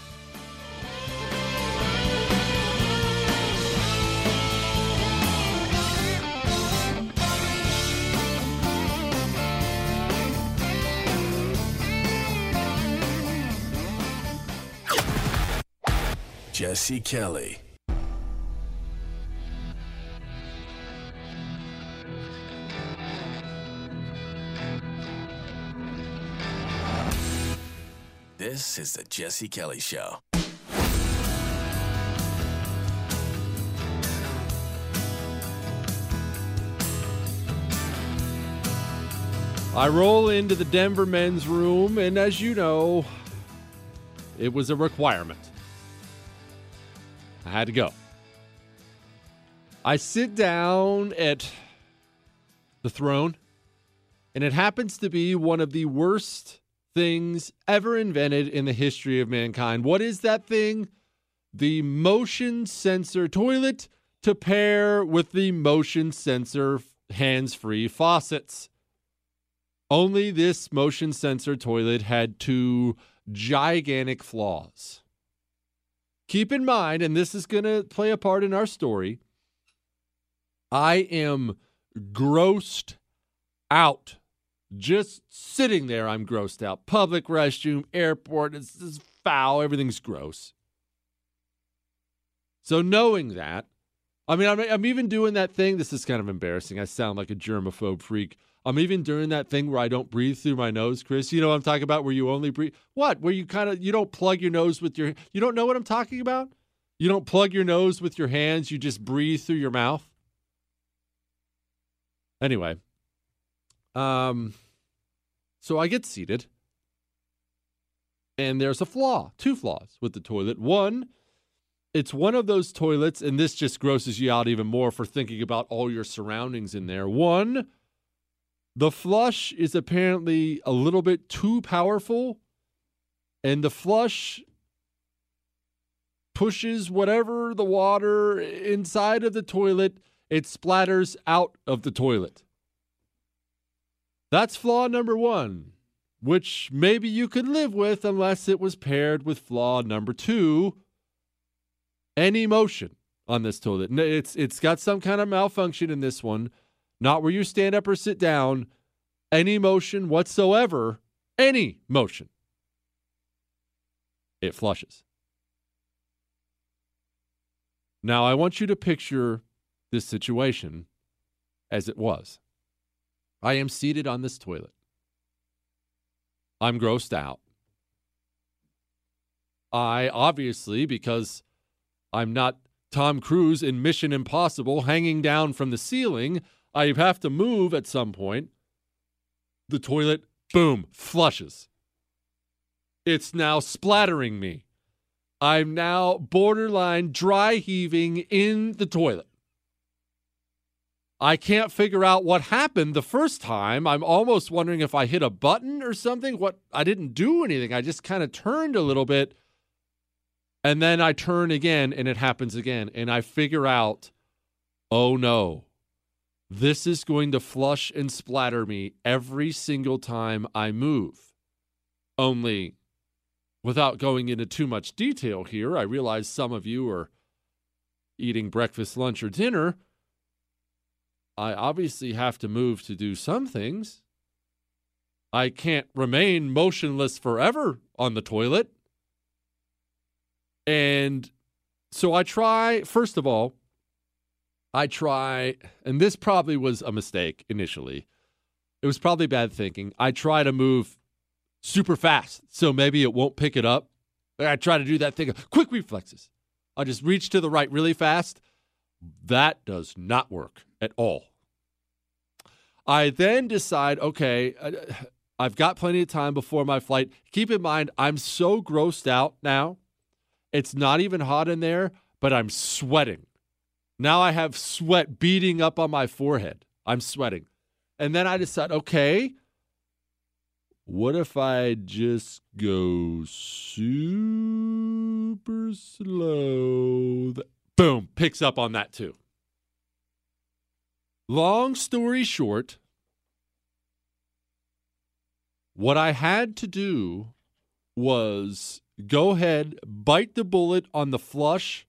Jesse Kelly. This is the Jesse Kelly Show. I roll into the Denver men's room, and as you know, it was a requirement. I had to go. I sit down at the throne, and it happens to be one of the worst things ever invented in the history of mankind. What is that thing? The motion sensor toilet to pair with the motion sensor hands free faucets. Only this motion sensor toilet had two gigantic flaws. Keep in mind, and this is going to play a part in our story, I am grossed out. Just sitting there, I'm grossed out. Public restroom, airport, it's just foul. Everything's gross. So, knowing that, I mean, I'm, I'm even doing that thing. This is kind of embarrassing. I sound like a germaphobe freak. I'm even doing that thing where I don't breathe through my nose, Chris. You know what I'm talking about? Where you only breathe. What? Where you kind of you don't plug your nose with your. You don't know what I'm talking about? You don't plug your nose with your hands. You just breathe through your mouth. Anyway, um, so I get seated, and there's a flaw, two flaws with the toilet. One, it's one of those toilets, and this just grosses you out even more for thinking about all your surroundings in there. One the flush is apparently a little bit too powerful, and the flush pushes whatever the water inside of the toilet, it splatters out of the toilet. That's flaw number one, which maybe you could live with unless it was paired with flaw number two any motion on this toilet. It's, it's got some kind of malfunction in this one not where you stand up or sit down, any motion whatsoever, any motion, it flushes. Now, I want you to picture this situation as it was. I am seated on this toilet. I'm grossed out. I obviously, because I'm not Tom Cruise in Mission Impossible hanging down from the ceiling, I have to move at some point. The toilet, boom, flushes. It's now splattering me. I'm now borderline dry heaving in the toilet. I can't figure out what happened the first time. I'm almost wondering if I hit a button or something. What I didn't do anything. I just kind of turned a little bit. And then I turn again and it happens again. And I figure out, oh no, this is going to flush and splatter me every single time I move. Only, without going into too much detail here, I realize some of you are eating breakfast, lunch, or dinner. I obviously have to move to do some things. I can't remain motionless forever on the toilet. And so I try, first of all, I try, and this probably was a mistake initially. It was probably bad thinking. I try to move super fast, so maybe it won't pick it up. I try to do that thing of quick reflexes. I just reach to the right really fast. That does not work at all. I then decide, okay, uh, I've got plenty of time before my flight. Keep in mind, I'm so grossed out now. It's not even hot in there, but I'm sweating. Now I have sweat beating up on my forehead. I'm sweating. And then I decide, okay, what if I just go super slow? Boom, picks up on that too. Long story short, what I had to do was go ahead, bite the bullet on the flush,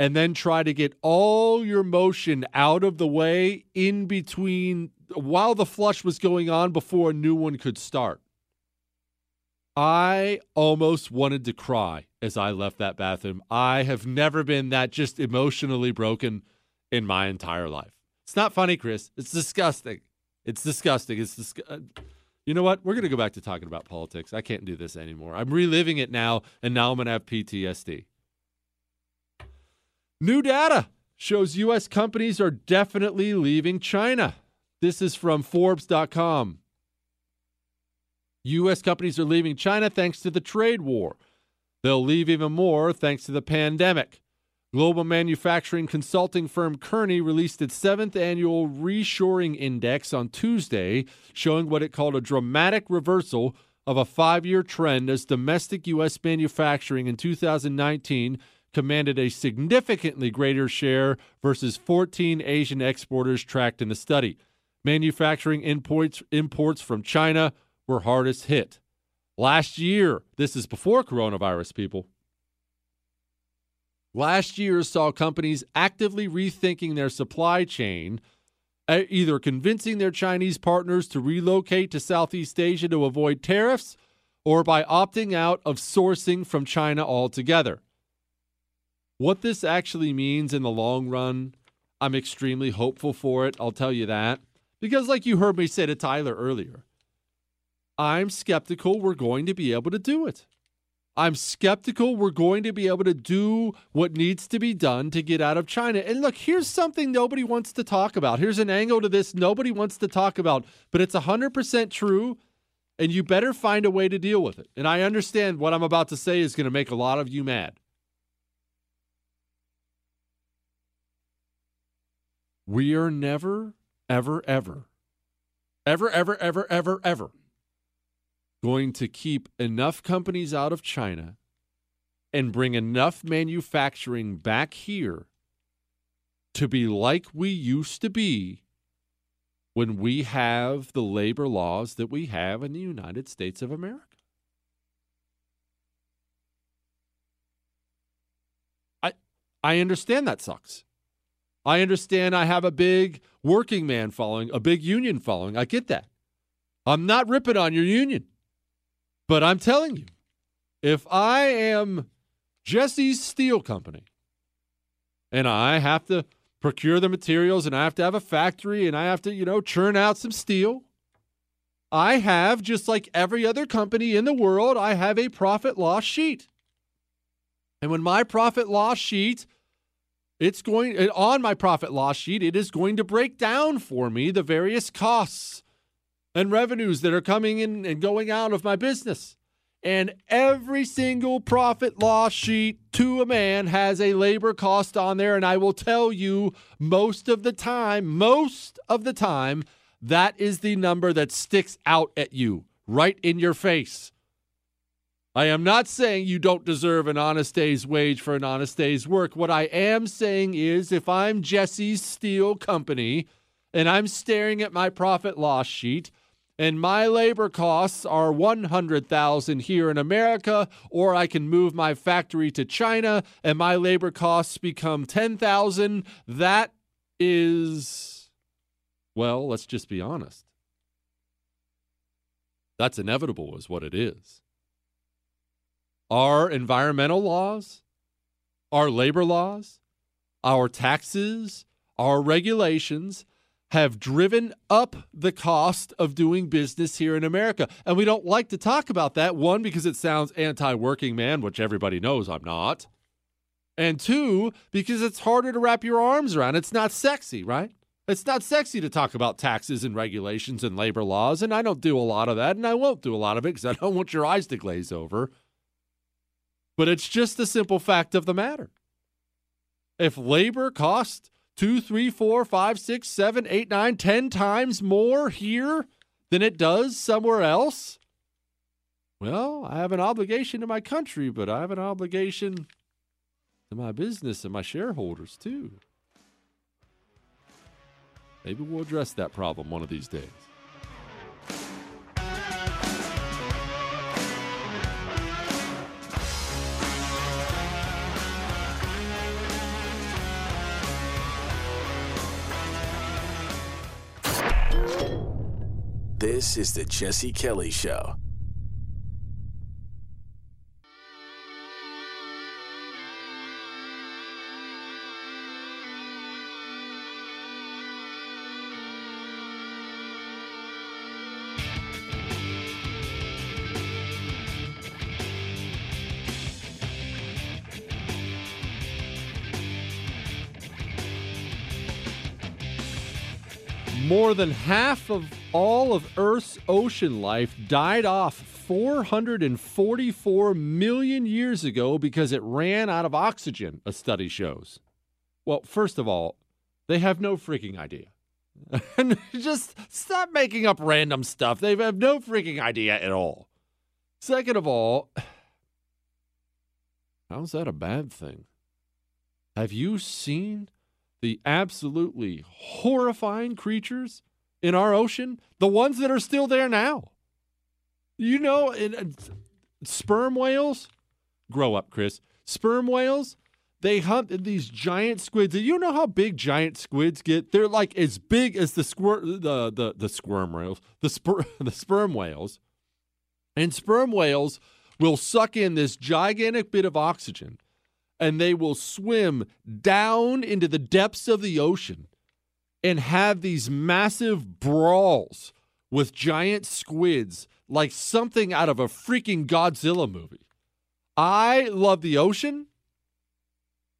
and then try to get all your motion out of the way in between while the flush was going on before a new one could start. I almost wanted to cry as I left that bathroom. I have never been that just emotionally broken in my entire life. It's not funny, Chris. It's disgusting. It's disgusting. It's dis- uh, You know what? We're going to go back to talking about politics. I can't do this anymore. I'm reliving it now, and now I'm going to have PTSD. New data shows U.S. companies are definitely leaving China. This is from Forbes.com. U.S. companies are leaving China thanks to the trade war. They'll leave even more thanks to the pandemic. Global manufacturing consulting firm Kearney released its seventh annual reshoring index on Tuesday, showing what it called a dramatic reversal of a five year trend as domestic U.S. manufacturing in 2019 commanded a significantly greater share versus 14 Asian exporters tracked in the study. Manufacturing imports, imports from China were hardest hit. Last year, this is before coronavirus, people. Last year saw companies actively rethinking their supply chain, either convincing their Chinese partners to relocate to Southeast Asia to avoid tariffs or by opting out of sourcing from China altogether. What this actually means in the long run, I'm extremely hopeful for it. I'll tell you that. Because, like you heard me say to Tyler earlier, I'm skeptical we're going to be able to do it. I'm skeptical we're going to be able to do what needs to be done to get out of China. And look, here's something nobody wants to talk about. Here's an angle to this nobody wants to talk about, but it's 100% true, and you better find a way to deal with it. And I understand what I'm about to say is going to make a lot of you mad. We are never, ever, ever, ever, ever, ever, ever, ever going to keep enough companies out of China and bring enough manufacturing back here to be like we used to be when we have the labor laws that we have in the United States of America. I I understand that sucks. I understand I have a big working man following, a big union following. I get that. I'm not ripping on your union. But I'm telling you, if I am Jesse's Steel Company and I have to procure the materials and I have to have a factory and I have to, you know, churn out some steel, I have, just like every other company in the world, I have a profit loss sheet. And when my profit loss sheet, it's going on my profit loss sheet, it is going to break down for me the various costs and revenues that are coming in and going out of my business. And every single profit loss sheet to a man has a labor cost on there. And I will tell you, most of the time, most of the time, that is the number that sticks out at you right in your face. I am not saying you don't deserve an honest day's wage for an honest day's work. What I am saying is if I'm Jesse's Steel Company and I'm staring at my profit loss sheet, and my labor costs are 100,000 here in America or I can move my factory to China and my labor costs become 10,000 that is well let's just be honest. That's inevitable is what it is. Our environmental laws our labor laws our taxes our regulations have driven up the cost of doing business here in America. And we don't like to talk about that. One, because it sounds anti working man, which everybody knows I'm not. And two, because it's harder to wrap your arms around. It's not sexy, right? It's not sexy to talk about taxes and regulations and labor laws. And I don't do a lot of that. And I won't do a lot of it because I don't want your eyes to glaze over. But it's just the simple fact of the matter. If labor costs two, three, four, five, six, seven, eight, nine, ten times more here than it does somewhere else, Well, I have an obligation to my country, but I have an obligation to my business and my shareholders too. Maybe we'll address that problem one of these days. This is the Jesse Kelly Show. More than half of all of Earth's ocean life died off 444 million years ago because it ran out of oxygen, a study shows. Well, first of all, they have no freaking idea. <laughs> just stop making up random stuff. They have no freaking idea at all. Second of all, <sighs> how's that a bad thing? Have you seen the absolutely horrifying creatures in our ocean, the ones that are still there now. You know, in, uh, sperm whales, grow up, Chris. Sperm whales, they hunt these giant squids. Do you know how big giant squids get? They're like as big as the squir- the the the squirm whales, the sper- <laughs> the sperm whales. And sperm whales will suck in this gigantic bit of oxygen and they will swim down into the depths of the ocean and have these massive brawls with giant squids like something out of a freaking Godzilla movie. I love the ocean.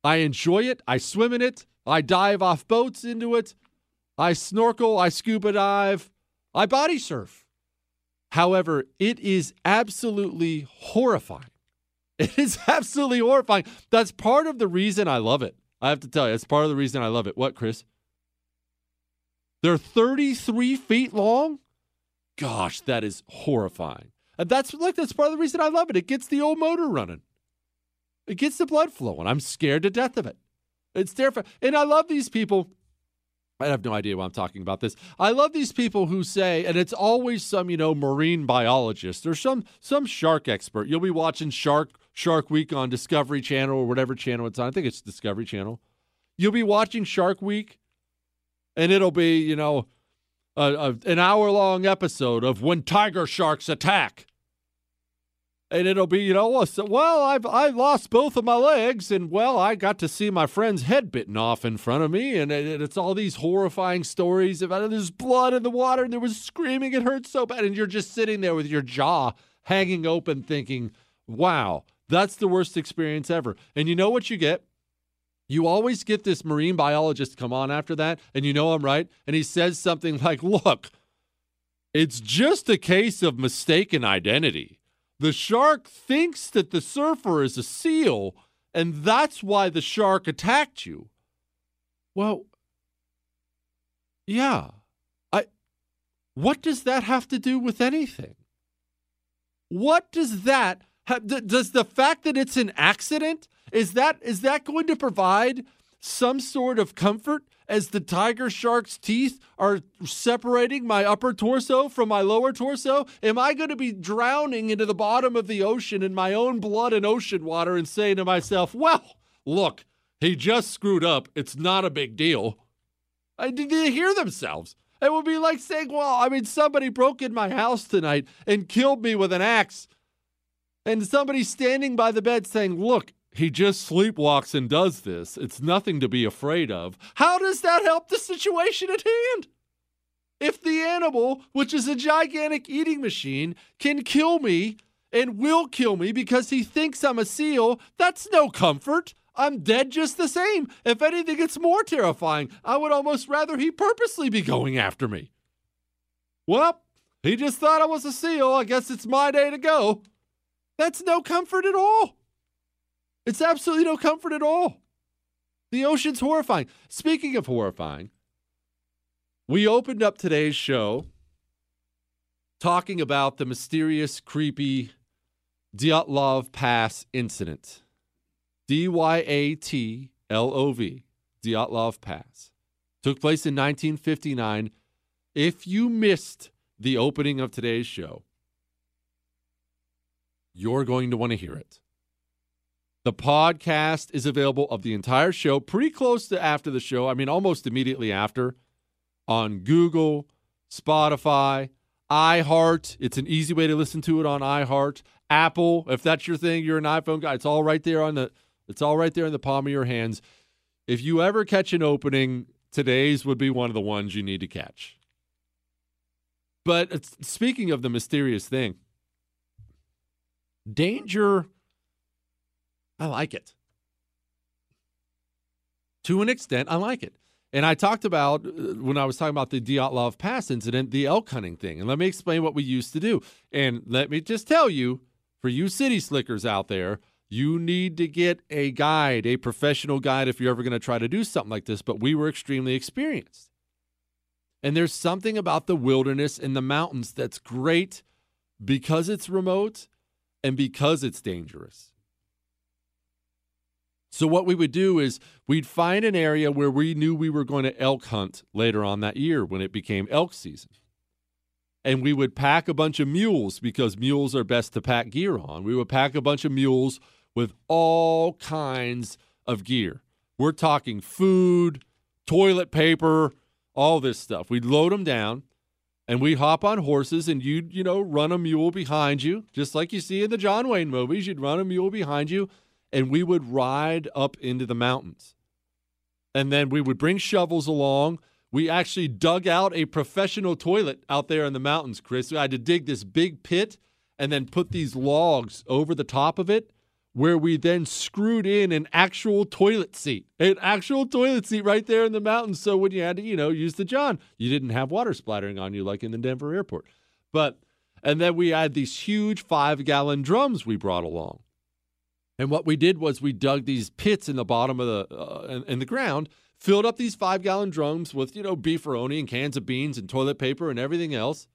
I enjoy it. I swim in it. I dive off boats into it. I snorkel. I scuba dive. I body surf. However, it is absolutely horrifying <laughs> it is absolutely horrifying. That's part of the reason I love it. I have to tell you, it's part of the reason I love it. What, Chris? They're 33 feet long? Gosh, that is horrifying. And that's like that's part of the reason I love it. It gets the old motor running. It gets the blood flowing. I'm scared to death of it. It's terrifying. And I love these people I have no idea why I'm talking about this. I love these people who say, and it's always some, you know, marine biologist or some some shark expert. You'll be watching Shark Shark Week on Discovery Channel or whatever channel it's on. I think it's Discovery Channel. You'll be watching Shark Week, and it'll be, you know, a, a, an hour long episode of when tiger sharks attack and it'll be, you know, well, I've I lost both of my legs, and well, I got to see my friend's head bitten off in front of me, and it, it's all these horrifying stories about there's blood in the water, and there was screaming, it hurts so bad, and you're just sitting there with your jaw hanging open, thinking, wow, that's the worst experience ever. And you know what you get? You always get this marine biologist come on after that, and you know I'm right, and he says something <laughs> like, look. It's just a case of mistaken identity the shark thinks that the surfer is a seal, and that's why the shark attacked you. Well, yeah. I what does that have to do with anything? What does that does the fact that it's an accident is that is that going to provide some sort of comfort as the tiger shark's teeth are separating my upper torso from my lower torso? Am I going to be drowning into the bottom of the ocean in my own blood and ocean water and saying to myself, well, look, he just screwed up. It's not a big deal. I did they hear themselves. It would be like saying, well, I mean, somebody broke in my house tonight and killed me with an axe. And somebody standing by the bed saying, look, he just sleepwalks and does this. It's nothing to be afraid of. How does that help the situation at hand? If the animal, which is a gigantic eating machine, can kill me and will kill me because he thinks I'm a seal, that's no comfort. I'm dead just the same. If anything, it's more terrifying. I would almost rather he purposely be going after me. Well, he just thought I was a seal. I guess it's my day to go. That's no comfort at all. It's absolutely no comfort at all. The ocean's horrifying. Speaking of horrifying, we opened up today's show talking about the mysterious, creepy Dyatlov Pass incident. D Y A T L O V. Dyatlov Pass. Took place in 1959. If you missed the opening of today's show, you're going to want to hear it. The podcast is available of the entire show pretty close to after the show. I mean, almost immediately after on Google, Spotify, iHeart. It's an easy way to listen to it on iHeart. Apple, if that's your thing, you're an iPhone guy. It's all right there on the it's all right there in the palm of your hands. If you ever catch an opening, today's would be one of the ones you need to catch. But speaking of the mysterious thing, danger I like it. To an extent, I like it. And I talked about, uh, when I was talking about the Dyatlov Pass incident, the elk hunting thing. And let me explain what we used to do. And let me just tell you, for you city slickers out there, you need to get a guide, a professional guide, if you're ever going to try to do something like this. But we were extremely experienced. And there's something about the wilderness and the mountains that's great because it's remote and because it's dangerous. So what we would do is we'd find an area where we knew we were going to elk hunt later on that year when it became elk season. And we would pack a bunch of mules because mules are best to pack gear on. We would pack a bunch of mules with all kinds of gear. We're talking food, toilet paper, all this stuff. We'd load them down and we'd hop on horses and you'd, you know, run a mule behind you, just like you see in the John Wayne movies. You'd run a mule behind you and we would ride up into the mountains. And then we would bring shovels along. We actually dug out a professional toilet out there in the mountains, Chris. We had to dig this big pit and then put these logs over the top of it, where we then screwed in an actual toilet seat, an actual toilet seat right there in the mountains. So when you had to, you know, use the John, you didn't have water splattering on you like in the Denver airport. But, and then we had these huge five gallon drums we brought along. And what we did was we dug these pits in the bottom of the uh, in, in the ground, filled up these five gallon drums with you know beefaroni and cans of beans and toilet paper and everything else,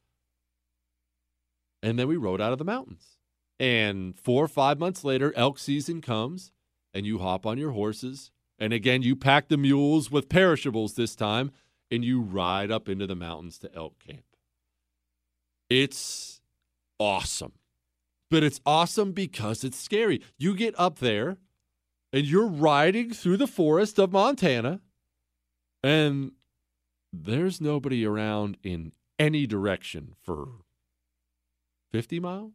and then we rode out of the mountains. And four or five months later, elk season comes, and you hop on your horses, and again you pack the mules with perishables this time, and you ride up into the mountains to elk camp. It's awesome but it's awesome because it's scary. You get up there and you're riding through the forest of Montana, and there's nobody around in any direction for 50 miles,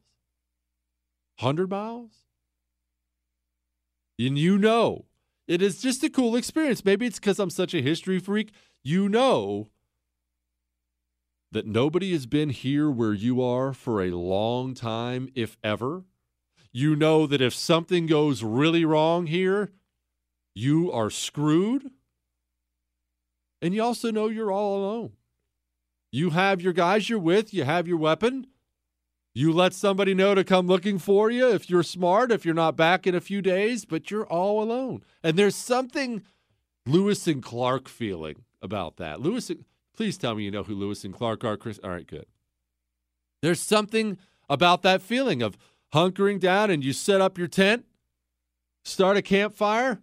100 miles. And you know, it is just a cool experience. Maybe it's because I'm such a history freak. You know that nobody has been here where you are for a long time, if ever. You know that if something goes really wrong here, you are screwed. And you also know you're all alone. You have your guys you're with, you have your weapon. You let somebody know to come looking for you if you're smart, if you're not back in a few days, but you're all alone. And there's something Lewis and Clark feeling about that. Lewis Please tell me you know who Lewis and Clark are, Chris. All right, good. There's something about that feeling of hunkering down and you set up your tent, start a campfire,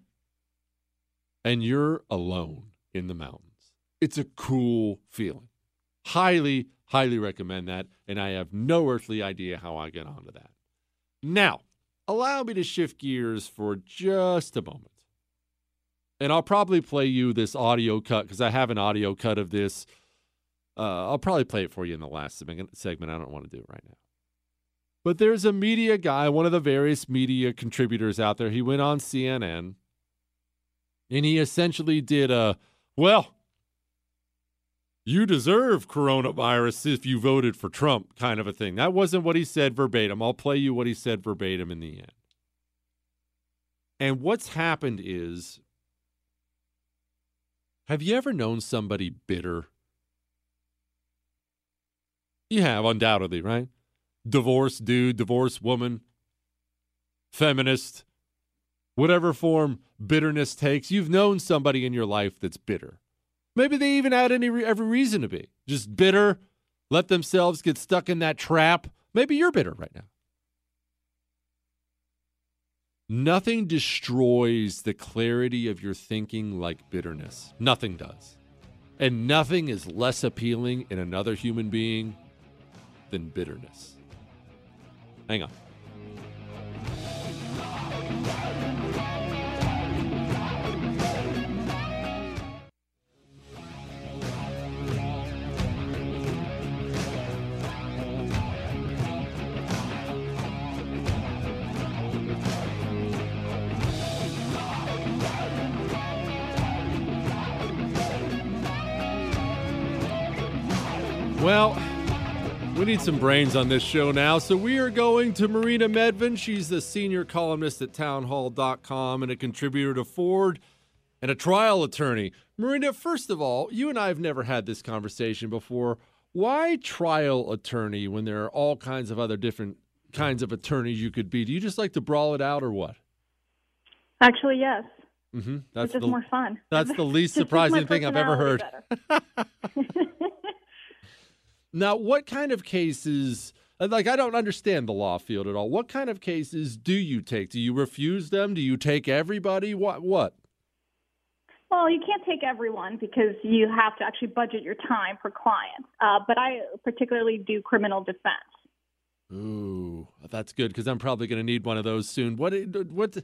and you're alone in the mountains. It's a cool feeling. Highly, highly recommend that. And I have no earthly idea how I get onto that. Now, allow me to shift gears for just a moment and I'll probably play you this audio cut because I have an audio cut of this. Uh, I'll probably play it for you in the last segment. I don't want to do it right now. But there's a media guy, one of the various media contributors out there. He went on CNN and he essentially did a, well, you deserve coronavirus if you voted for Trump kind of a thing. That wasn't what he said verbatim. I'll play you what he said verbatim in the end. And what's happened is have you ever known somebody bitter? You have, undoubtedly, right? Divorced dude, divorced woman, feminist, whatever form bitterness takes. You've known somebody in your life that's bitter. Maybe they even had any every reason to be just bitter, let themselves get stuck in that trap. Maybe you're bitter right now. Nothing destroys the clarity of your thinking like bitterness. Nothing does. And nothing is less appealing in another human being than bitterness. Hang on. Need some brains on this show now, so we are going to Marina Medvin. She's the senior columnist at townhall.com and a contributor to Forbes and a trial attorney. Marina, first of all, you and I have never had this conversation before. Why trial attorney when there are all kinds of other different kinds of attorneys you could be? Do you just like to brawl it out or what? Actually, yes. Mm-hmm. That's is more fun. That's the <laughs> least surprising thing I've ever heard. <laughs> Now, what kind of cases, like, I don't understand the law field at all. What kind of cases do you take? Do you refuse them? Do you take everybody? What? What? Well, you can't take everyone because you have to actually budget your time for clients. Uh, but I particularly do criminal defense. Ooh, that's good because I'm probably going to need one of those soon. What? What?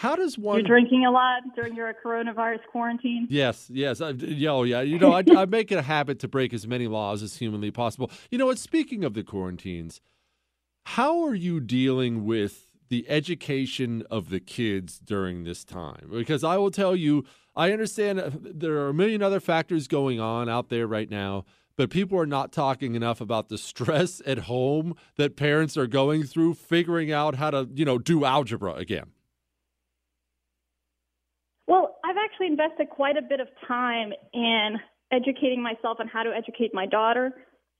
How does one? You're drinking a lot during your coronavirus quarantine. Yes, yes. Uh, I, oh, yeah. You know, I, I make it a habit to break as many laws as humanly possible. You know what? Speaking of the quarantines, how are you dealing with the education of the kids during this time? Because I will tell you, I understand uh, there are a million other factors going on out there right now but people are not talking enough about the stress at home that parents are going through figuring out how to, you know, do algebra again. Well, I've actually invested quite a bit of time in educating myself on how to educate my daughter.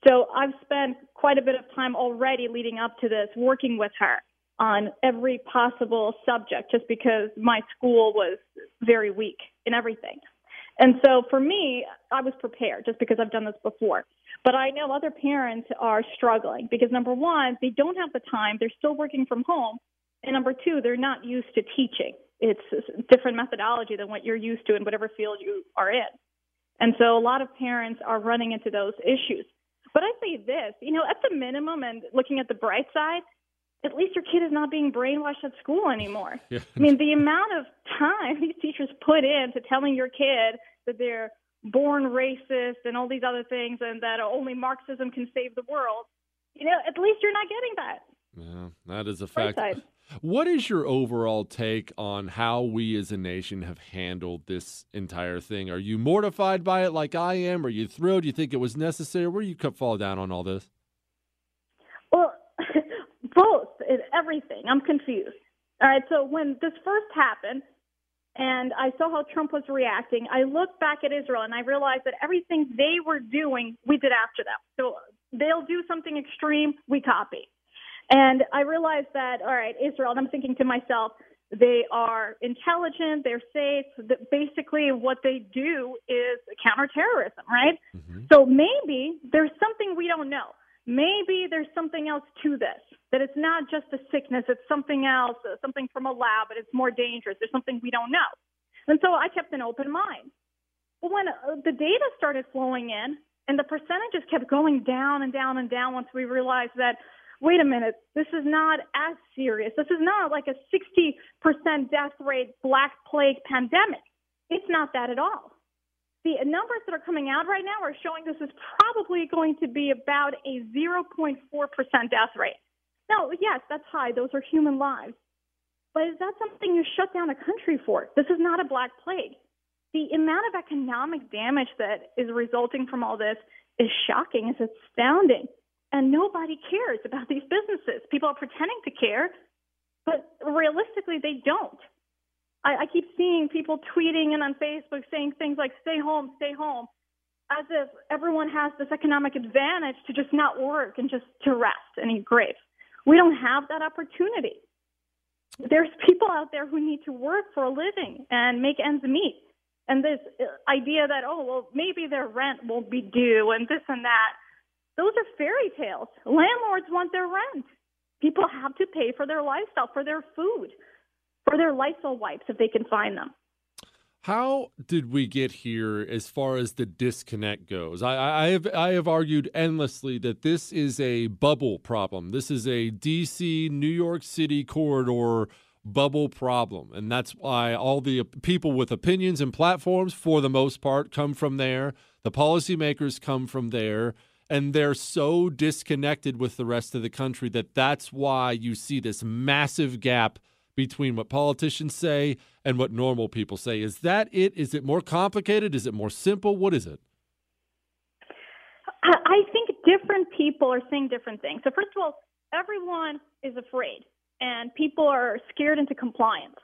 So I've spent quite a bit of time already leading up to this working with her on every possible subject just because my school was very weak in everything. And so for me, I was prepared just because I've done this before. But I know other parents are struggling because number one, they don't have the time, they're still working from home. And number two, they're not used to teaching it's a different methodology than what you're used to in whatever field you are in. And so a lot of parents are running into those issues. But I say this, you know, at the minimum and looking at the bright side, at least your kid is not being brainwashed at school anymore. <laughs> Yeah. I mean, the amount of time these teachers put into telling your kid that they're born racist and all these other things and that only Marxism can save the world, you know, at least you're not getting that. Yeah, that is a fact. What is your overall take on how we as a nation have handled this entire thing? Are you mortified by it like I am? Are you thrilled? Do you think it was necessary? Where do you fall down on all this? Well, <laughs> both. In everything. I'm confused. All right. So when this first happened, and I saw how Trump was reacting, I looked back at Israel and I realized that everything they were doing, we did after them. So they'll do something extreme, we copy. And I realized that, all right, Israel, and I'm thinking to myself, they are intelligent, they're safe. Basically, what they do is counterterrorism, right? Mm-hmm. So maybe there's something we don't know. Maybe there's something else to this, that it's not just a sickness, it's something else, uh, something from a lab, but it's more dangerous. There's something we don't know. And so I kept an open mind. But when uh, the data started flowing in and the percentages kept going down and down and down once we realized that wait a minute, this is not as serious. This is not like a 60% death rate Black Plague pandemic. It's not that at all. The numbers that are coming out right now are showing this is probably going to be about a 0.4% death rate. Now, yes, that's high. Those are human lives. But is that something you shut down a country for? This is not a Black Plague. The amount of economic damage that is resulting from all this is shocking. It's astounding and nobody cares about these businesses. People are pretending to care, but realistically, they don't. I, I keep seeing people tweeting and on Facebook saying things like "stay home, stay home," as if everyone has this economic advantage to just not work and just to rest and eat grapes. We don't have that opportunity. There's people out there who need to work for a living and make ends meet. And this uh, idea that, oh, well, maybe their rent won't be due and this and that those are fairy tales. Landlords want their rent. People have to pay for their lifestyle, for their food. For their Lysol wipes if they can find them. How did we get here as far as the disconnect goes? I, I, have I have argued endlessly that this is a bubble problem. This is a DC New York City corridor bubble problem. And that's why all the people with opinions and platforms, for the most part, come from there. The policymakers come from there. And they're so disconnected with the rest of the country that that's why you see this massive gap between what politicians say and what normal people say. Is that it? Is it more complicated? Is it more simple? What is it? I think different people are saying different things. So, first of all, everyone is afraid, and people are scared into compliance.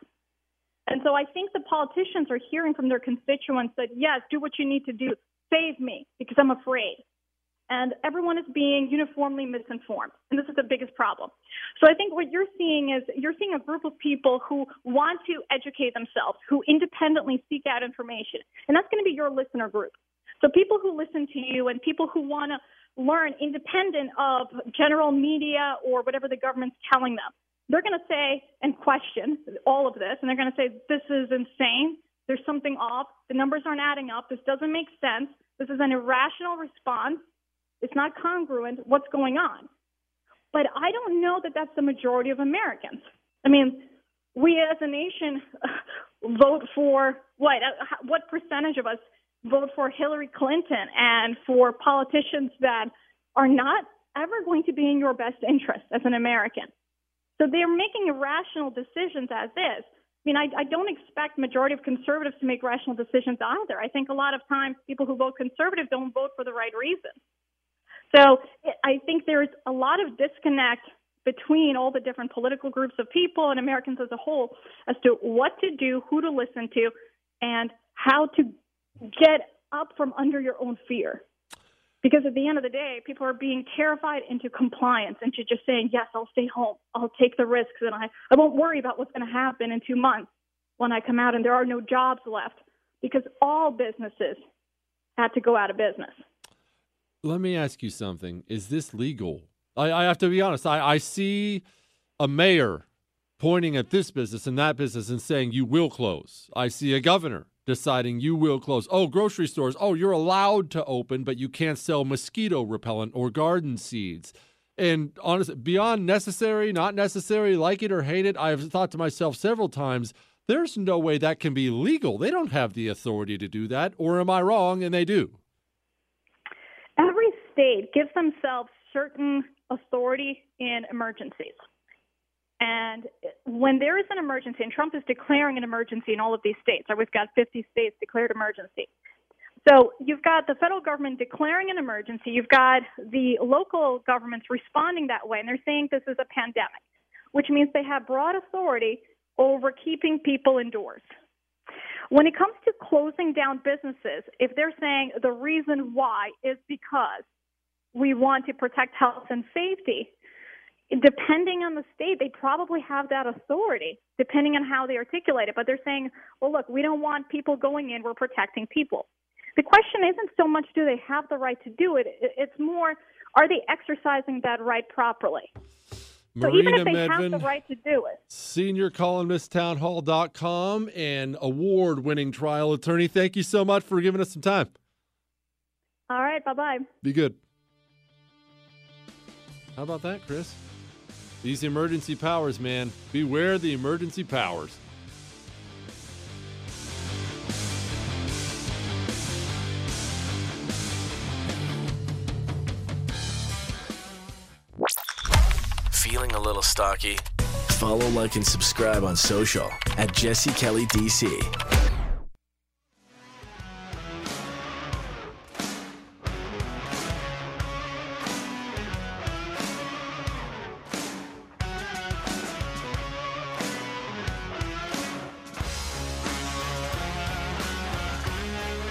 And so, I think the politicians are hearing from their constituents that, yes, do what you need to do, save me, because I'm afraid and everyone is being uniformly misinformed. And this is the biggest problem. So I think what you're seeing is you're seeing a group of people who want to educate themselves, who independently seek out information. And that's going to be your listener group. So people who listen to you and people who want to learn independent of general media or whatever the government's telling them. They're going to say and question all of this, and they're going to say, this is insane. There's something off. The numbers aren't adding up. This doesn't make sense. This is an irrational response. It's not congruent. What's going on? But I don't know that that's the majority of Americans. I mean, we as a nation <laughs> vote for what? Uh, what percentage of us vote for Hillary Clinton and for politicians that are not ever going to be in your best interest as an American? So they're making irrational decisions as is. I mean, I, I don't expect majority of conservatives to make rational decisions either. I think a lot of times people who vote conservative don't vote for the right reasons. So I think there's a lot of disconnect between all the different political groups of people and Americans as a whole as to what to do, who to listen to, and how to get up from under your own fear. Because at the end of the day, people are being terrified into compliance, into just saying, yes, I'll stay home. I'll take the risks, and I, I won't worry about what's going to happen in two months when I come out and there are no jobs left. Because all businesses had to go out of business. Let me ask you something. Is this legal? I, I have to be honest. I, I see a mayor pointing at this business and that business and saying you will close. I see a governor deciding you will close. Oh, grocery stores. Oh, you're allowed to open, but you can't sell mosquito repellent or garden seeds. And honestly, beyond necessary, not necessary, like it or hate it, I've thought to myself several times, there's no way that can be legal. They don't have the authority to do that. Or am I wrong? And they do every state gives themselves certain authority in emergencies. And when there is an emergency, and Trump is declaring an emergency in all of these states, or we've got 50 states declared emergency. So you've got the federal government declaring an emergency, you've got the local governments responding that way, and they're saying this is a pandemic, which means they have broad authority over keeping people indoors. When it comes to closing down businesses, if they're saying the reason why is because we want to protect health and safety, depending on the state, they probably have that authority, depending on how they articulate it. But they're saying, well, look, we don't want people going in, we're protecting people. The question isn't so much do they have the right to do it, it's more are they exercising that right properly? Marina so even if they Medvin, have the right to do it. Senior columnist, townhall.com, and award winning trial attorney. Thank you so much for giving us some time. All right. Bye bye. Be good. How about that, Chris? These emergency powers, man. Beware the emergency powers. A little stocky? Follow, like, and subscribe on social at Jesse Kelly DC.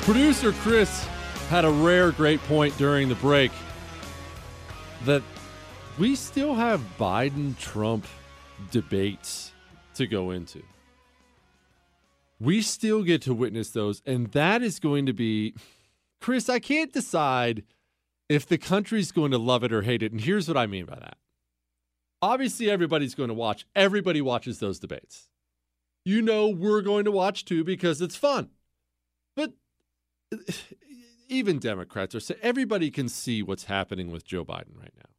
Producer Chris had a rare great point during the break that we still have Biden Trump debates to go into. We still get to witness those, and that is going to be, Chris, I can't decide if the country's going to love it or hate it. And here's what I mean by that. Obviously, everybody's going to watch, everybody watches those debates. you know we're going to watch too because it's fun. But <sighs> even Democrats are saying everybody can see what's happening with Joe Biden right now.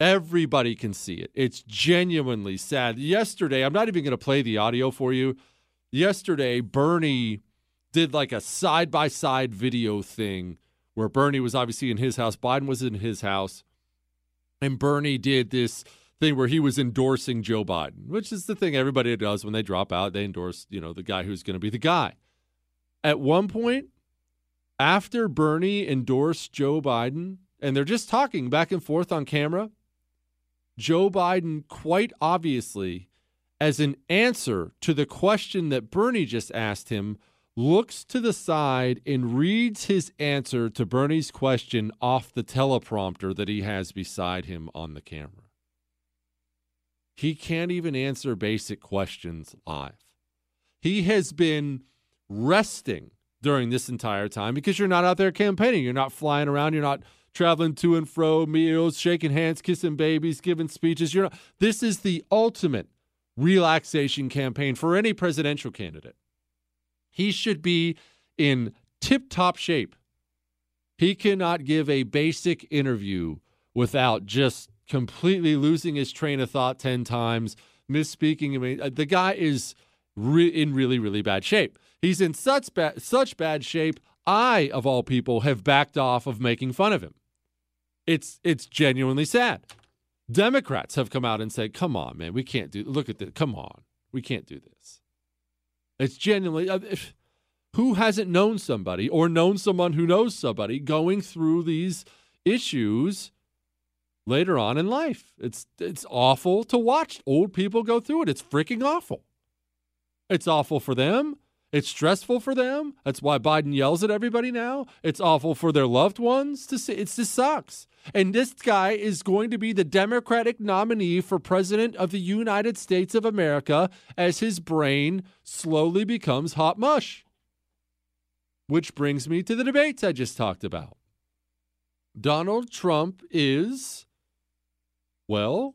Everybody can see it. It's genuinely sad. Yesterday, I'm not even going to play the audio for you. Yesterday, Bernie did like a side by side video thing where Bernie was obviously in his house, Biden was in his house, and Bernie did this thing where he was endorsing Joe Biden, which is the thing everybody does when they drop out. They endorse, you know, the guy who's going to be the guy. At one point, after Bernie endorsed Joe Biden, and they're just talking back and forth on camera, Joe Biden quite obviously, as an answer to the question that Bernie just asked him, looks to the side and reads his answer to Bernie's question off the teleprompter that he has beside him on the camera. He can't even answer basic questions live. He has been resting during this entire time because you're not out there campaigning. You're not flying around. You're not traveling to and fro, meals, shaking hands, kissing babies, giving speeches. You're not, this is the ultimate relaxation campaign for any presidential candidate. He should be in tip top shape. He cannot give a basic interview without just completely losing his train of thought 10 times, misspeaking. I mean, the guy is re- in really, really bad shape. He's in such bad, such bad shape. I, of all people, have backed off of making fun of him. It's it's genuinely sad. Democrats have come out and said, "Come on, man, we can't do. Look at this. Come on, we can't do this." It's genuinely. Uh, who hasn't known somebody or known someone who knows somebody going through these issues later on in life? It's it's awful to watch old people go through it. It's freaking awful. It's awful for them. It's stressful for them. That's why Biden yells at everybody now. It's awful for their loved ones to see. It just sucks. And this guy is going to be the Democratic nominee for President of the United States of America as his brain slowly becomes hot mush. Which brings me to the debates I just talked about. Donald Trump is, well,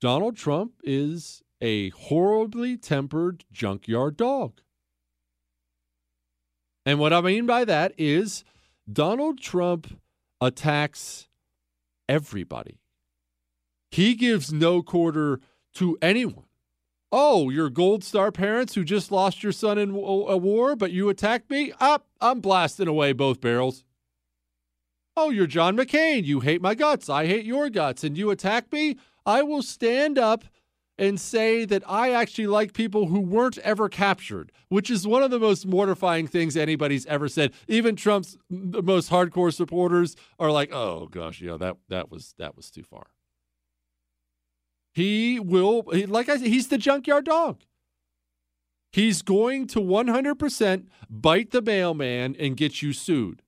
Donald Trump is a horribly tempered junkyard dog. And what I mean by that is Donald Trump attacks everybody. He gives no quarter to anyone. Oh, your Gold Star parents who just lost your son in a war, but you attacked me? Up, I'm blasting away both barrels. Oh, you're John McCain. You hate my guts. I hate your guts. And you attack me? I will stand up and say that I actually like people who weren't ever captured, which is one of the most mortifying things anybody's ever said. Even Trump's most hardcore supporters are like, "Oh gosh, yeah, that that was that was too far." He will, like I said, he's the junkyard dog. He's going to 100% bite the mailman and get you sued.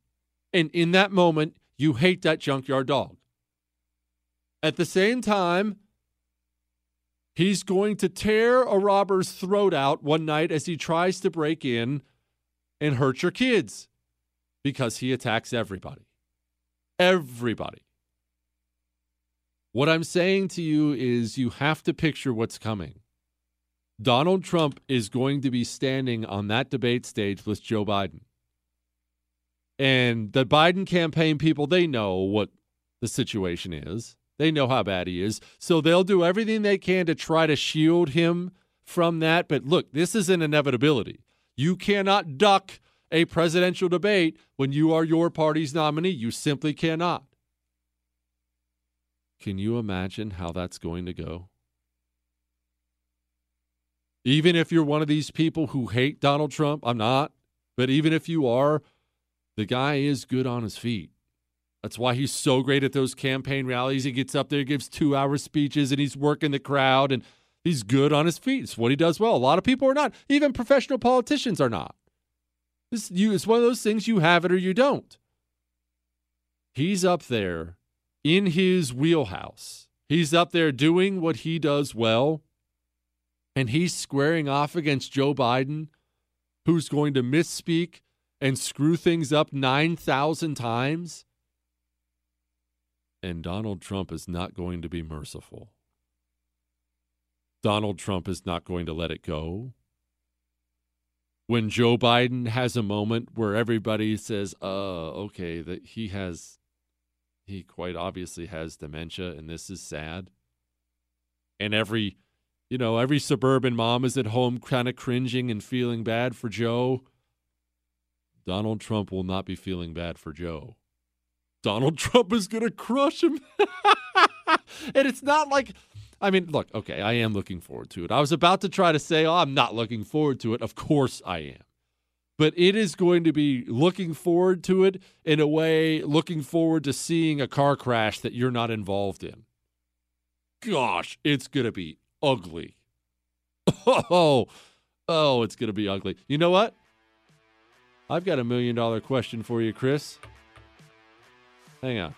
And in that moment, you hate that junkyard dog. At the same time, He's going to tear a robber's throat out one night as he tries to break in and hurt your kids because he attacks everybody. Everybody. What I'm saying to you is you have to picture what's coming. Donald Trump is going to be standing on that debate stage with Joe Biden. And the Biden campaign people, they know what the situation is. They know how bad he is. So they'll do everything they can to try to shield him from that. But look, this is an inevitability. You cannot duck a presidential debate when you are your party's nominee. You simply cannot. Can you imagine how that's going to go? Even if you're one of these people who hate Donald Trump, I'm not, but even if you are, the guy is good on his feet. That's why he's so great at those campaign rallies. He gets up there, gives two hour speeches, and he's working the crowd, and he's good on his feet. It's what he does well. A lot of people are not. Even professional politicians are not. This, you, it's one of those things you have it or you don't. He's up there in his wheelhouse. He's up there doing what he does well, and he's squaring off against Joe Biden, who's going to misspeak and screw things up 9,000 times and Donald Trump is not going to be merciful. Donald Trump is not going to let it go. When Joe Biden has a moment where everybody says, uh, okay, that he has, he quite obviously has dementia and this is sad. And every, you know, every suburban mom is at home kind of cringing and feeling bad for Joe. Donald Trump will not be feeling bad for Joe. Donald <laughs> Trump is going to crush him. <laughs> and it's not like, I mean, look, okay, I am looking forward to it. I was about to try to say, oh, I'm not looking forward to it. Of course I am. But it is going to be looking forward to it in a way, looking forward to seeing a car crash that you're not involved in. Gosh, it's going to be ugly. <laughs> Oh, oh, it's going to be ugly. You know what? I've got a million dollar question for you, Chris. Hang on.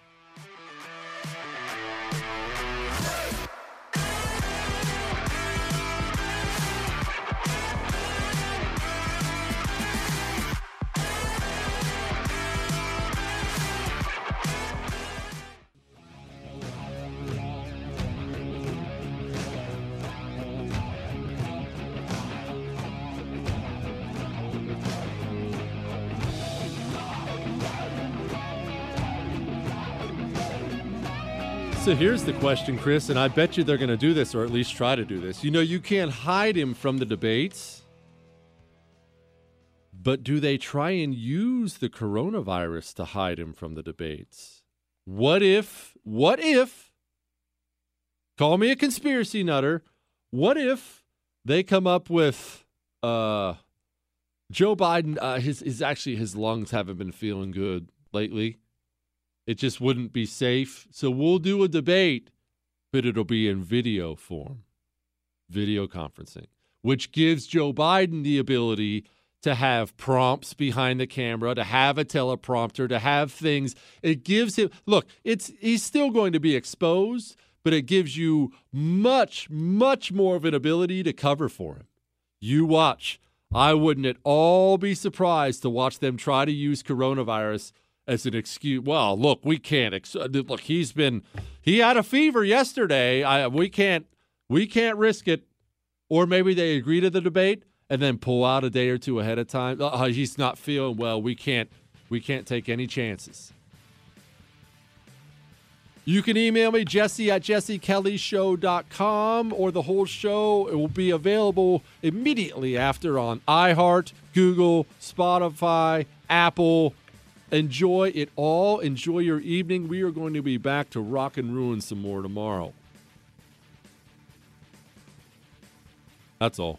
So here's the question, Chris, and I bet you they're going to do this, or at least try to do this. You know, you can't hide him from the debates, but do they try and use the coronavirus to hide him from the debates? What if, what if, call me a conspiracy nutter, what if they come up with, uh, Joe Biden, uh, his, his actually, his lungs haven't been feeling good lately it just wouldn't be safe. So we'll do a debate, but it'll be in video form, video conferencing, which gives Joe Biden the ability to have prompts behind the camera, to have a teleprompter, to have things. It gives him look, it's he's still going to be exposed, but it gives you much, much more of an ability to cover for him. You watch. I wouldn't at all be surprised to watch them try to use coronavirus as an excuse. Well, look, we can't. Ex- uh, look, he's been he had a fever yesterday. I we can't we can't risk it. Or maybe they agree to the debate and then pull out a day or two ahead of time. Uh, he's not feeling well. We can't we can't take any chances. You can email me, jesse at jessekellyshow.com, or the whole show. It will be available immediately after on iHeart, Google, Spotify, Apple, Enjoy it all. Enjoy your evening. We are going to be back to rock and ruin some more tomorrow. That's all.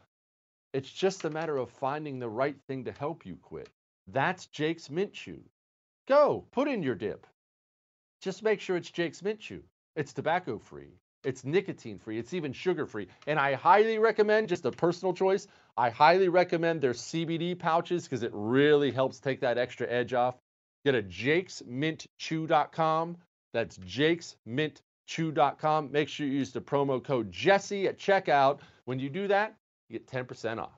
It's just a matter of finding the right thing to help you quit. That's Jake's Mint Chew. Go, put in your dip. Just make sure it's Jake's Mint Chew. It's tobacco free, it's nicotine free, it's even sugar free. And I highly recommend, just a personal choice, I highly recommend their CBD pouches because it really helps take that extra edge off. Get a jakesmintchew.com. That's jakesmintchew.com. Make sure you use the promo code Jesse at checkout. When you do that, get 10% off.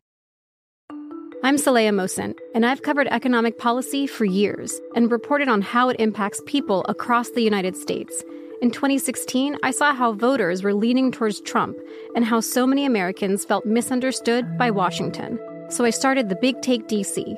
I'm Saleha Mohsin, and I've covered economic policy for years and reported on how it impacts people across the United States. In 2016, I saw how voters were leaning towards Trump and how so many Americans felt misunderstood by Washington. So I started the Big Take DC.